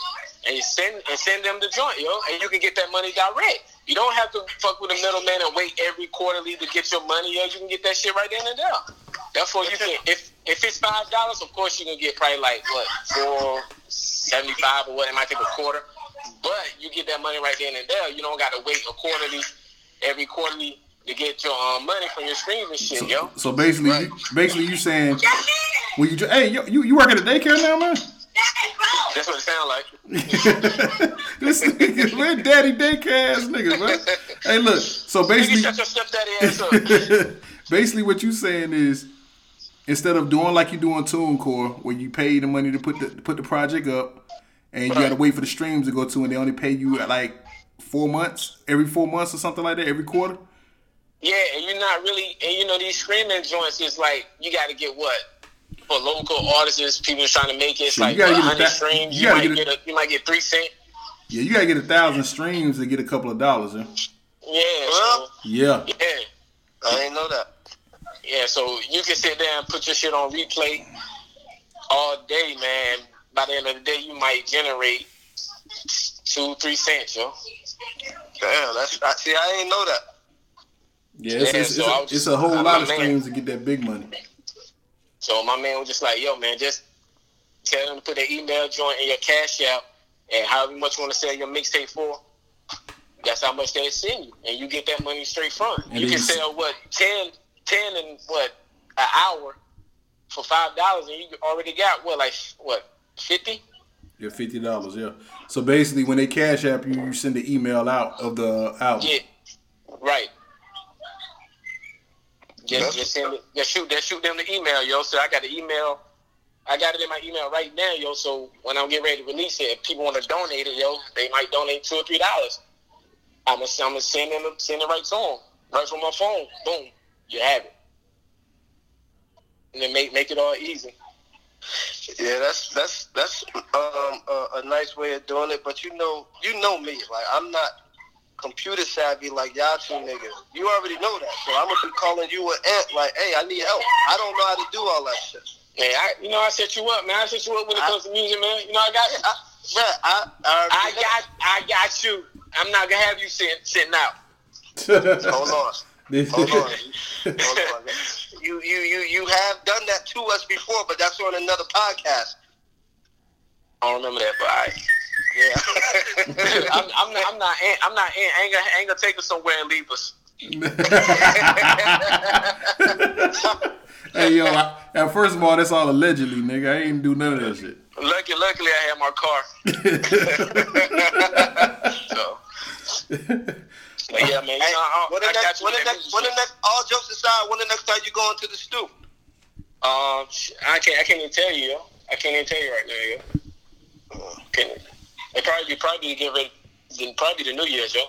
and you send and send them the joint, yo, and you can get that money direct. You don't have to fuck with a middleman and wait every quarterly to get your money, yo. You can get that shit right then and there. Therefore, you can if if it's five dollars, of course you can get probably like what four seventy five or what. It might take a quarter, but you get that money right then and there. You don't got to wait a quarterly every quarterly to get your um, money from your streams and shit, yo. so basically, you, basically you saying, when you, hey, yo, you you work at a daycare now, man? That's what it sound like. [laughs] this nigga, we're daddy daycare ass niggas, man. Hey, look, so Nigga, basically, shut your stepdaddy ass up. [laughs] basically what you saying is, instead of doing like you do on TuneCore, where you pay the money to put the put the project up, and you got to wait for the streams to go to, and they only pay you at like four months, every four months or something like that, every quarter. Yeah, and you're not really, and you know these streaming joints is like you got to get what for local artists, people trying to make it. It's Shit, you like gotta get a 100 streams. you You, might get get, a- a, you might get three cent. Yeah, you gotta get a thousand streams to get a couple of dollars. Huh? Yeah, Well, Yeah. yeah, I didn't know that. yeah. So you can sit there and put your shit on replay all day, man. By the end of the day, you might generate two, three cents, yo. Damn, that's I, see, I ain't know that. Yeah, it's, Yeah, it's, so it's, I a, was it's a whole lot a of man. streams to get that big money. So my man was just like, yo, man, just tell them to put their email joint in your cash app, and however much you want to sell your mixtape for, that's how much they send you. And you get that money straight from. And you can you- sell what, 10, 10 and what, an hour for five dollars and you already got what, like what, fifty? Yeah, fifty dollars. Yeah. So basically, when they cash app you, you send the email out of the album. Yeah. Right. Just, That's- just send it, just shoot, just shoot them the email, yo. So I got the email. I got it in my email right now, yo. So when I'm getting ready to release it, if people want to donate it, yo, they might donate two or three dollars. I'm gonna, I'm gonna send them, send it right to them, right from my phone. Boom, you have it, and then make make it all easy. Yeah, that's that's that's um, a, a nice way of doing it. But you know, you know me. Like I'm not, computer savvy like y'all two niggas. You already know that. So I'm gonna be calling you an ant like, hey, I need help. I don't know how to do all that shit. Man, I, you know, I set you up, man. I set you up when it I- comes to music, man. You know, I got, I, bruh, I, I, I got, I got you. I'm not gonna have you sitting, sitting out. [laughs] [laughs] Hold on. Hold on. [laughs] Hold on. You, you, you, you have done that to us before, but that's on another podcast. I don't remember that, but I, Yeah. [laughs] I'm, I'm not, I'm not, I'm not, I ain't gonna, ain't gonna take us somewhere and leave us. [laughs] hey yo, I, and first of all, that's all allegedly, nigga. I ain't do none of that shit. Lucky, luckily, I had my car. [laughs] So, but yeah, man. You Hey, know, I, when the I next, when the next, when the next, all jokes aside, when the next time you going to the stoop? Um, I can't, I can't even tell you, yo. I can't even tell you right now, yo. Can't. It probably, be probably get ready. Then probably the New Year's, yo.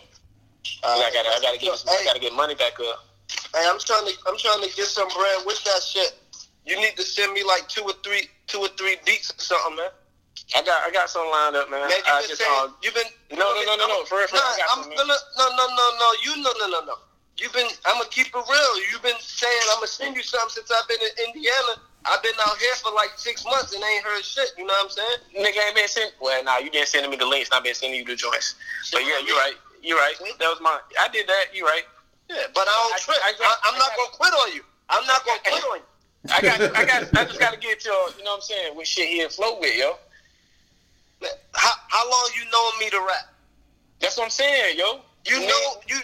I gotta, I gotta get, I gotta get money back up. Hey, I'm trying to, I'm trying to get some bread with that shit. You need to send me like two or three, two or three beats or something, man. I got, I got something lined up, man. Man, you've I been just, saying, uh, you've been. No, no, no, no, no. For real, for Nah, I got I'm some, man. gonna, no, no, no, no. You no, no, no, no. You've been. I'm gonna keep it real. You've been saying I'm gonna send you something since I've been in Indiana. I've been out here for like six months and ain't heard shit. You know what I'm saying? nigga ain't been sending. Well, nah, you been sending me the links. I've been sending you the joints. But yeah, you're right. You're right. That was my. I did that. You're right. Yeah, but I don't I- trip. I I, I'm not gonna quit on you. I'm not gonna quit on you. [laughs] I got. I got. I just got to get your. You know what I'm saying? With shit here flow with yo. How, how long you knowing me to rap? That's what I'm saying, yo. You Man, know, you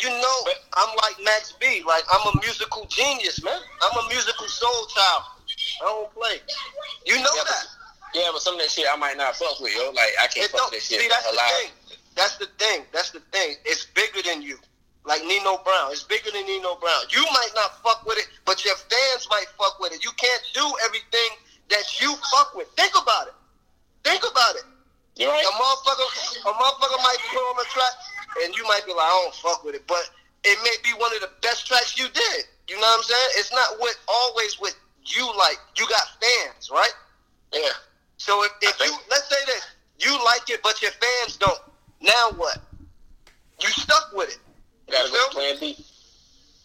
you know, But- I'm like Max B. Like I'm a musical genius, man. I'm a musical soul child. I don't play. You know Yeah, but- that. Yeah, but some of that shit I might not fuck with, yo. Like I can't It fuck with that shit. see, that's the lot. thing. That's the thing. That's the thing. It's bigger than you. Like Nino Brown. It's bigger than Nino Brown. You might not fuck with it, but your fans might fuck with it. You can't do everything that you fuck with. Think about it. Think about it. You right? A motherfucker, a motherfucker might put on a track, and you might be like, I don't fuck with it, but it may be one of the best tracks you did. You know what I'm saying? It's not what always what you like. You got fans, right? Yeah. So if, if you let's say this, you like it, but your fans don't. Now what? You stuck with it. Gotta You go feel plan B.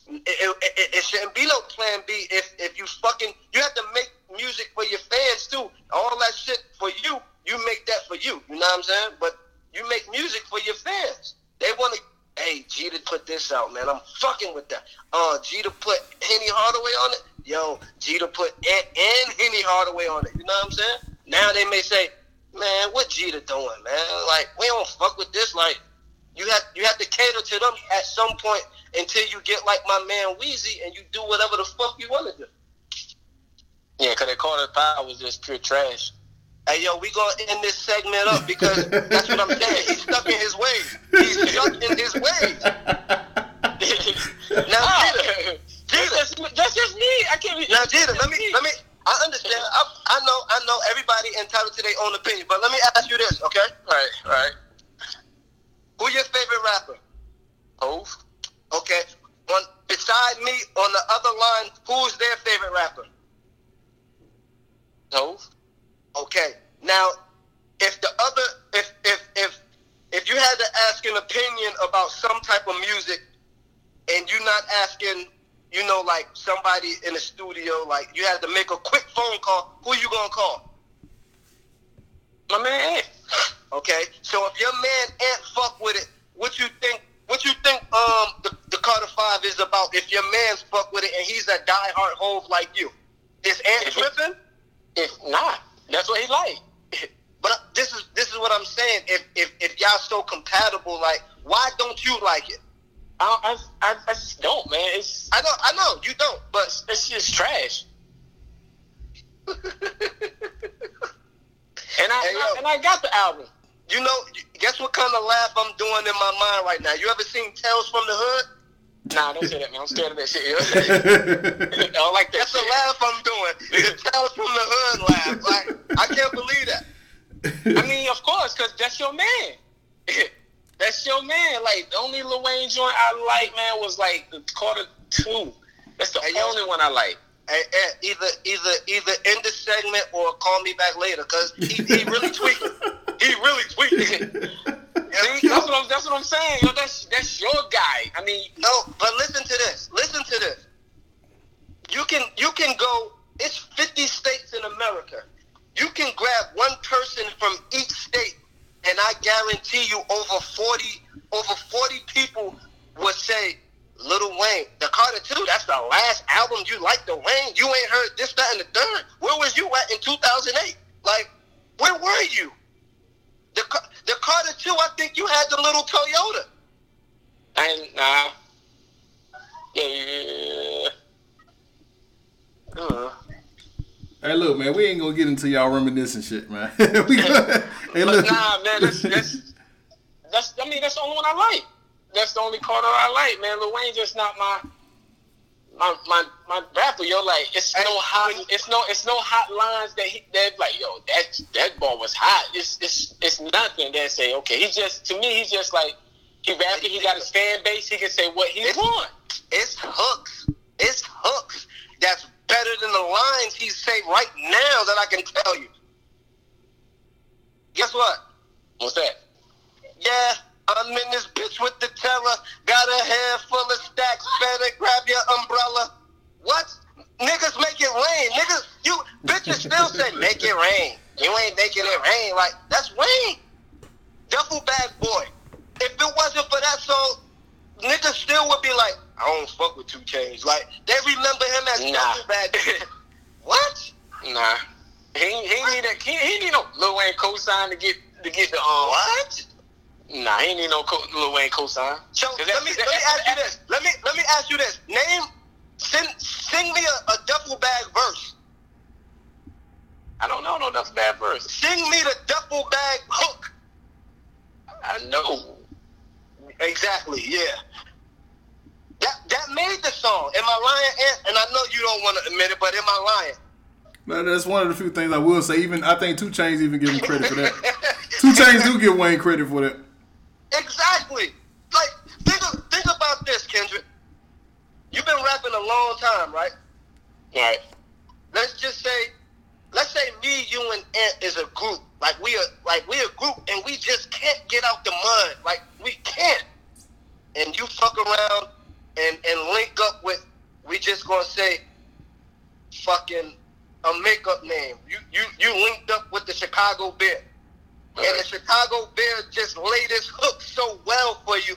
It, it, it, it shouldn't be no plan B if if you fucking you have to make music for your fans too. All that shit for you, you make that for you. You know what I'm saying? But you make music for your fans. They want to. Hey, Jeter put this out, man. I'm fucking with that. Uh, Jeter put Henny Hardaway on it. Yo, Jeter put Ant and Henny Hardaway on it. You know what I'm saying? Now they may say, man, what Jeter doing, man? Like we don't fuck with this. Like you have you have to cater to them at some point until you get like my man Weezy and you do whatever the fuck you want to do. Yeah, cause that Carter Power was just pure trash. Hey yo, we gonna end this segment up because that's what I'm saying. He's stuck in his ways. He's stuck in his ways. [laughs] Now, Ah, Jeter, that's, just, that's just me. I can't. be- now Jeter, let me let me. I understand. I, I know. I know. Everybody entitled to their own opinion, but let me ask you this, okay? Right, right. Who your favorite rapper? Hov. Okay. On beside me on the other line, who's their favorite rapper? Hov. Okay. Now, if the other, if if if if you had to ask an opinion about some type of music, and you're not asking, you know, like somebody in the studio, like you had to make a quick phone call, who you gonna call? My man Ant. Okay. So if your man Ant fuck with it, what you think? What you think? Um, the, the Carter Five is about. If your man's fuck with it and he's a diehard Hov like you, is Ant tripping? If not, that's what he like. [laughs] But this is this is what I'm saying. If if if y'all so compatible, like why don't you like it? I, don't- I, I, I just don't, man. It's I know I know you don't, but it's just trash. [laughs] And I, Hey, yo. and I got the album. you know, guess what kind of laugh I'm doing in my mind right now? You ever seen Tales from the Hood? Nah, don't say that, man. I'm scared of that shit. yo. [laughs] [laughs] I don't like that That's the shit. laugh I'm doing. It's the Tales from the Hood laugh. Like I can't believe that. I [laughs] mean, of course, because that's your man. that's your man. Like, the only Lil Wayne joint I like, man, was like the Carter 2. That's the Hey, yo. only one I like. Hey, Ed, either either either end the segment or call me back later, cause he, he really tweaking. He really tweaking. See, that's what I'm. That's what I'm saying. Yo, that's that's your guy. I mean, No, but listen to this. Listen to this. You can you can go. It's 50 states in America. You can grab one person from each state, and I guarantee you, over 40 over 40 people would say, "Little Wayne, the Carter Two. That's the last album you liked, the Wayne. You ain't heard this, that, and the third. Where was you at in 2008? Like, where were you? The Car- the Carter Two. I think you had the little Toyota. and nah. Yeah. Uh, Hey, look, man, we ain't gonna get into y'all reminiscing shit, man. [laughs] we gonna, hey, look. nah, man, that's that's that's. I mean, that's the only one I like. That's the only Carter I like, man. Lil Wayne just not my my my my rapper. Yo, like it's no hot. It's no it's no hot lines that he that like yo that that ball was hot. It's it's it's nothing that say okay. He just to me he's just like he rapping. He got his fan base. He can say what he It's- want. It's hooks. It's hooks. That's better than the lines he say right now that I can tell you. Guess what? What's that? Yeah, I'm in this bitch with the terror. Got a hair full of stacks. Better grab your umbrella. What? Niggas make it rain. Niggas, you bitches still say make it rain. You ain't making it rain. Like that's Wayne. Duffel bag boy. If it wasn't for that song, niggas still would be like, I don't fuck with 2 Chainz. Like they remember him as Nah. duffel bag. [laughs] what? Nah. He he need a he, he need no Lil Wayne cosign to get to get the um. What? Nah, he ain't need no co- Lil Wayne cosign. So 'Cause let me let me ask you this. Let me let me ask you this. Name sing sing me a, a duffel bag verse. I don't know no that's bad verse. Sing me the duffel bag hook. I know. Exactly. Yeah. That that made the song. Am I lying? Ant? And I know you don't want to admit it, but am I lying? Man, that's one of the few things I will say. Even I think 2 Chainz even give him credit for that. [laughs] 2 Chainz do give Wayne credit for that. Exactly. Like think of, think about this, Kendrick. You've been rapping a long time, right? All right. let's just say, let's say me, you, and Ant is a group. Like we are, like we a group, and we just can't get out the mud. Like we can't. And you fuck around and and link up with. We just gonna say, fucking a makeup name. You you you linked up with the Chicago Bear, and the Chicago Bear just laid his hook so well for you.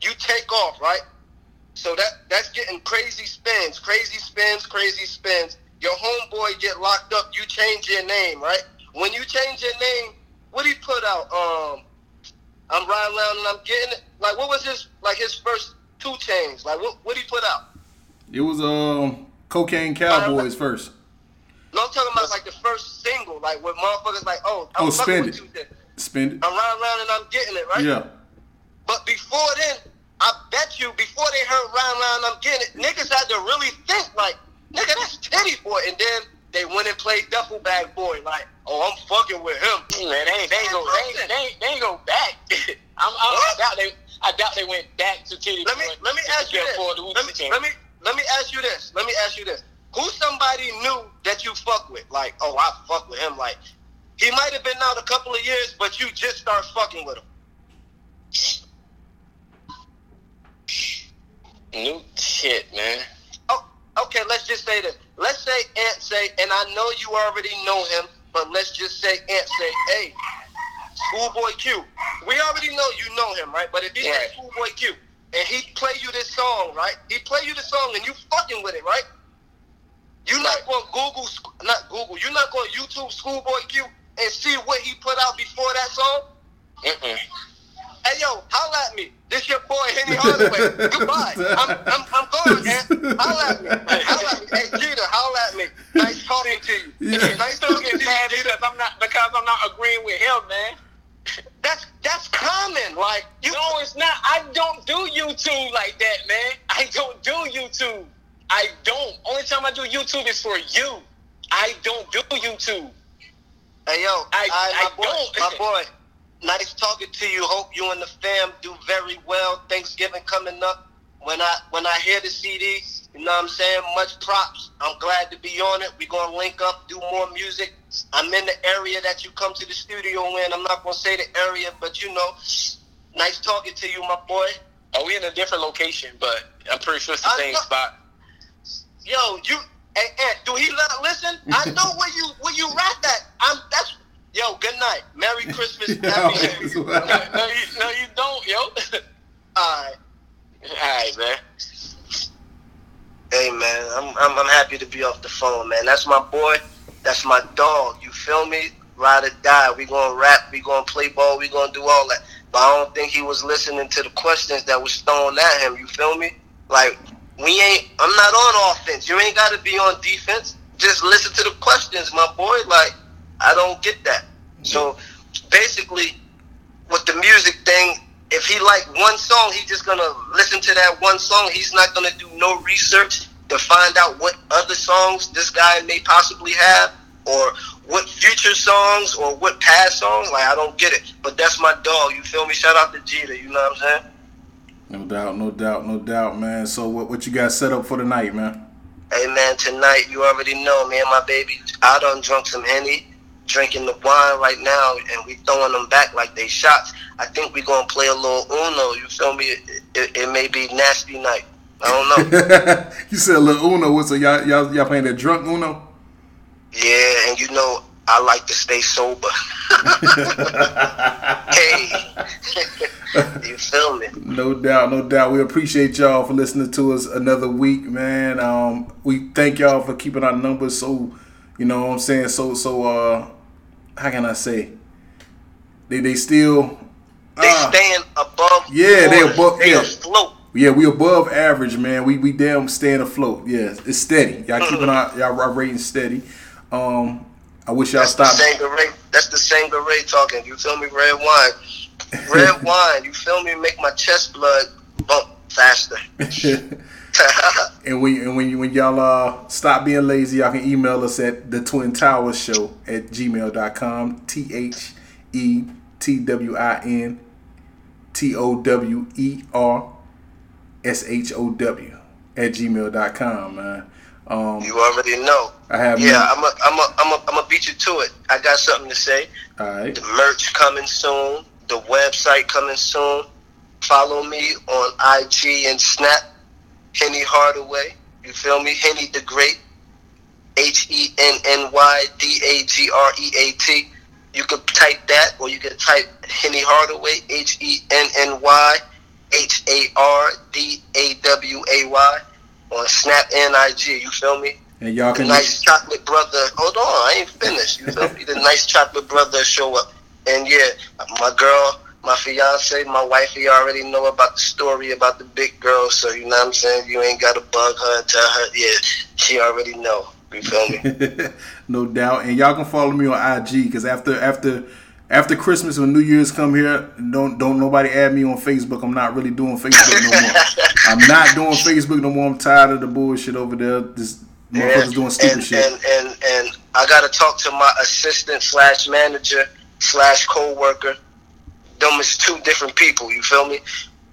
You take off, right? So that that's getting crazy spins, crazy spins, crazy spins. Your homeboy get locked up. You change your name, right? When you change your name, what he put out? Um, I'm riding around and I'm getting it. Like, what was his like his first two chains? Like, what what he put out? It was um Cocaine Cowboys first. No, I'm talking about like the first single, like with motherfuckers like, oh, I'm Oh, fucking Spend with It. you. then. Spend it. I'm riding around and I'm getting it, right? Yeah. But before then, I bet you before they heard round round I'm getting it, niggas had to really think like, nigga, that's Tity Boi. And then they went and played Duffel Bag Boy, like, oh, I'm fucking with him. Man, they ain't, they ain't go they ain't, they ain't, they ain't go back. [laughs] I'm, I'm, I doubt they I doubt they went back to Tity Let me let me ask you this. Let me, let me let me ask you this. Let me ask you this. Who's somebody new that you fuck with? Like, oh, I fuck with him. Like, he might have been out a couple of years, but you just start fucking with him. New shit, man. Oh, okay, let's just say this. Let's say Ant say, and I know you already know him, but let's just say Ant say, hey, Schoolboy Q. We already know you know him, right? But if he Right. Schoolboy Q, and he play you this song, right? He play you the song, and you fucking with it, right? You're not Right. going to Google, Sc- not Google. You're not going to YouTube Schoolboy Q and see what he put out before that song. Mm-mm. Hey yo, holla at me. This your boy Henny Hardaway. [laughs] Goodbye. I'm I'm I'm going, man. Holla at me. Holla at me. Hey Jeter, holla at me. Nice talking to you. Yeah. Nice Still talking get to mad you. because I'm not because I'm not agreeing with him, man. That's that's common. Like you No, it's not. I don't do YouTube like that, man. I don't do YouTube. I don't. Only time I do YouTube is for you. I don't do YouTube. Hey yo, I- I, my I boy, don't. my boy. Nice talking to you. Hope you and the fam do very well. Thanksgiving coming up. When I when I hear the CD, you know what I'm saying? Much props. I'm glad to be on it. We're gonna link up, do more music. I'm in the area that you come to the studio in. I'm not gonna say the area, but you know, Nice talking to you, my boy. Are we in a different location, but I'm pretty sure it's the I same know- spot. Yo, you hey, Ant, do he not listen? I [laughs] know where you where you rap at. I'm that's yo, good night. Merry [laughs] Christmas. Yeah, Happy I was- no, you, no, you don't, yo. [laughs] Alright. All right, man. Hey man, I'm, I'm I'm happy to be off the phone, man. That's my boy. That's my dog. You feel me? Ride or die. We gonna rap. We gonna play ball. We gonna do all that. But I don't think he was listening to the questions that was thrown at him. You feel me? Like we ain't. I'm not on offense. You ain't got to be on defense. Just listen to the questions, my boy. Like I don't get that. So basically, with the music thing, if he like one song, he's just gonna listen to that one song. He's not gonna do no research to find out what other songs this guy may possibly have, or what future songs, or what past songs. Like I don't get it. But that's my dog. You feel me? Shout out to Jeter. You know what I'm saying? No doubt, no doubt, no doubt, man. So what what you got set up for the night, man? Hey man, tonight you already know, me and my baby I done drunk some henny, drinking the wine right now, and we throwing them back like they shots. I think we gonna play a little Uno. You feel me? It, it, it may be nasty night. I don't know. [laughs] you said a little Uno. What's so y'all y'all y'all playing that drunk Uno? yeah, and you know I like to stay sober. [laughs] hey, you feel me? No doubt, no doubt. We appreciate y'all for listening to us another week, man. Um, we thank y'all for keeping our numbers so, you know what I'm saying, so so uh how can I say? They they still They ah, staying above. Yeah, they above- They yeah. afloat. yeah, we above average, man. We we damn staying afloat. Yeah, it's steady. Y'all Mm-hmm. keeping our y'all rating steady. Um I wish y'all That's the stopped. Sangaray. That's the Sangaray talking. You feel me? Red wine. Red [laughs] wine. You feel me? Make my chest blood bump faster. [laughs] [laughs] And when and when you, when y'all uh stop being lazy, y'all can email us at the Twin Towers Show at gmail.com. T H E T W I N T O W E R S H O W at gmail.com, man. Um you already know. I have Yeah, I'm a, I'm a, I'm a, I'm a beat you to it. I got something to say. Alright. The merch coming soon. The website coming soon. Follow me on IG and Snap. Henny Hardaway. You feel me? Henny the Great. H E N N Y D A G R E A T. You could type that, or you could type Henny Hardaway. H E N N Y H A R D A W A Y on Snap and IG. You feel me? And y'all The can nice chocolate brother. Hold on, I ain't finished. You feel me? The nice chocolate brother show up, and yeah, my girl, my fiance, my wifey already know about the story about the big girl. So you know what I'm saying. You ain't gotta bug her and tell her. Yeah, she already know. You feel me? [laughs] no doubt. And y'all can follow me on IG because after after after Christmas when New Year's come here, don't don't nobody add me on Facebook. I'm not really doing Facebook no more. [laughs] I'm not doing Facebook no more. I'm tired of the bullshit over there. This motherfuckers doing stupid and, shit. And, and and I gotta talk to my assistant slash manager slash co-worker. Them is two different people. You feel me?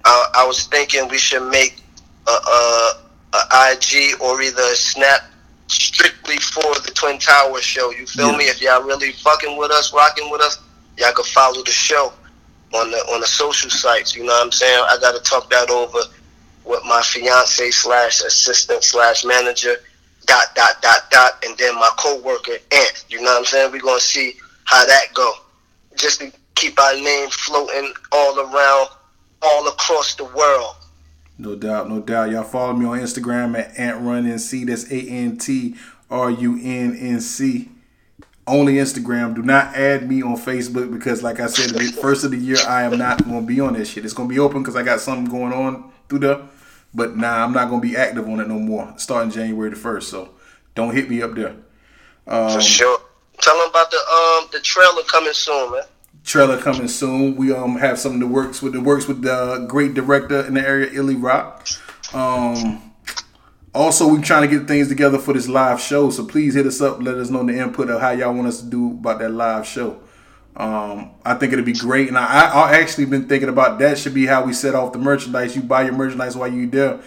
Uh, I was thinking we should make a, a, a IG or either a Snap strictly for the Twin Towers show. You feel Yeah. me? If y'all really fucking with us, rocking with us, y'all can follow the show on the on the social sites. You know what I'm saying? I gotta talk that over with my fiance slash assistant slash manager dot dot dot dot and then my coworker Ant. You know what I'm saying? We're gonna see how that go. Just to keep our name floating all around, all across the world. No doubt, no doubt. Y'all follow me on Instagram at AntRunNC. That's A N T R U N N C. Only Instagram. Do not add me on Facebook because, like I said, the first of the year, I am not going to be on that shit. It's going to be open because I got something going on through there. But nah, I'm not going to be active on it no more starting January the 1st. So don't hit me up there. Um, For sure. Tell them about the um the trailer coming soon, man. trailer coming soon. We um have something that works with the works with the great director in the area, Illy Rock. Um, also, we're trying to get things together for this live show. So please hit us up. Let us know the input of how y'all want us to do about that live show. Um, I think it'll be great, and I, I actually been thinking about that. Should be how we set off the merchandise. You buy your merchandise while you there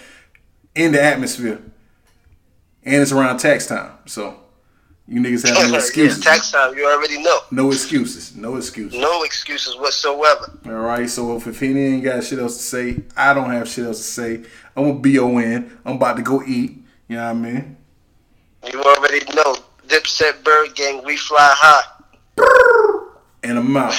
in the atmosphere, and it's around tax time. So You niggas have no [laughs] excuses. tax time. You already know. no excuses. No excuses. No excuses whatsoever. All right. So if, if he ain't got shit else to say, I don't have shit else to say. I'm gonna be on. I'm about to go eat. You know what I mean? You already know. Dipset Bird Gang, we fly high. And I'm out.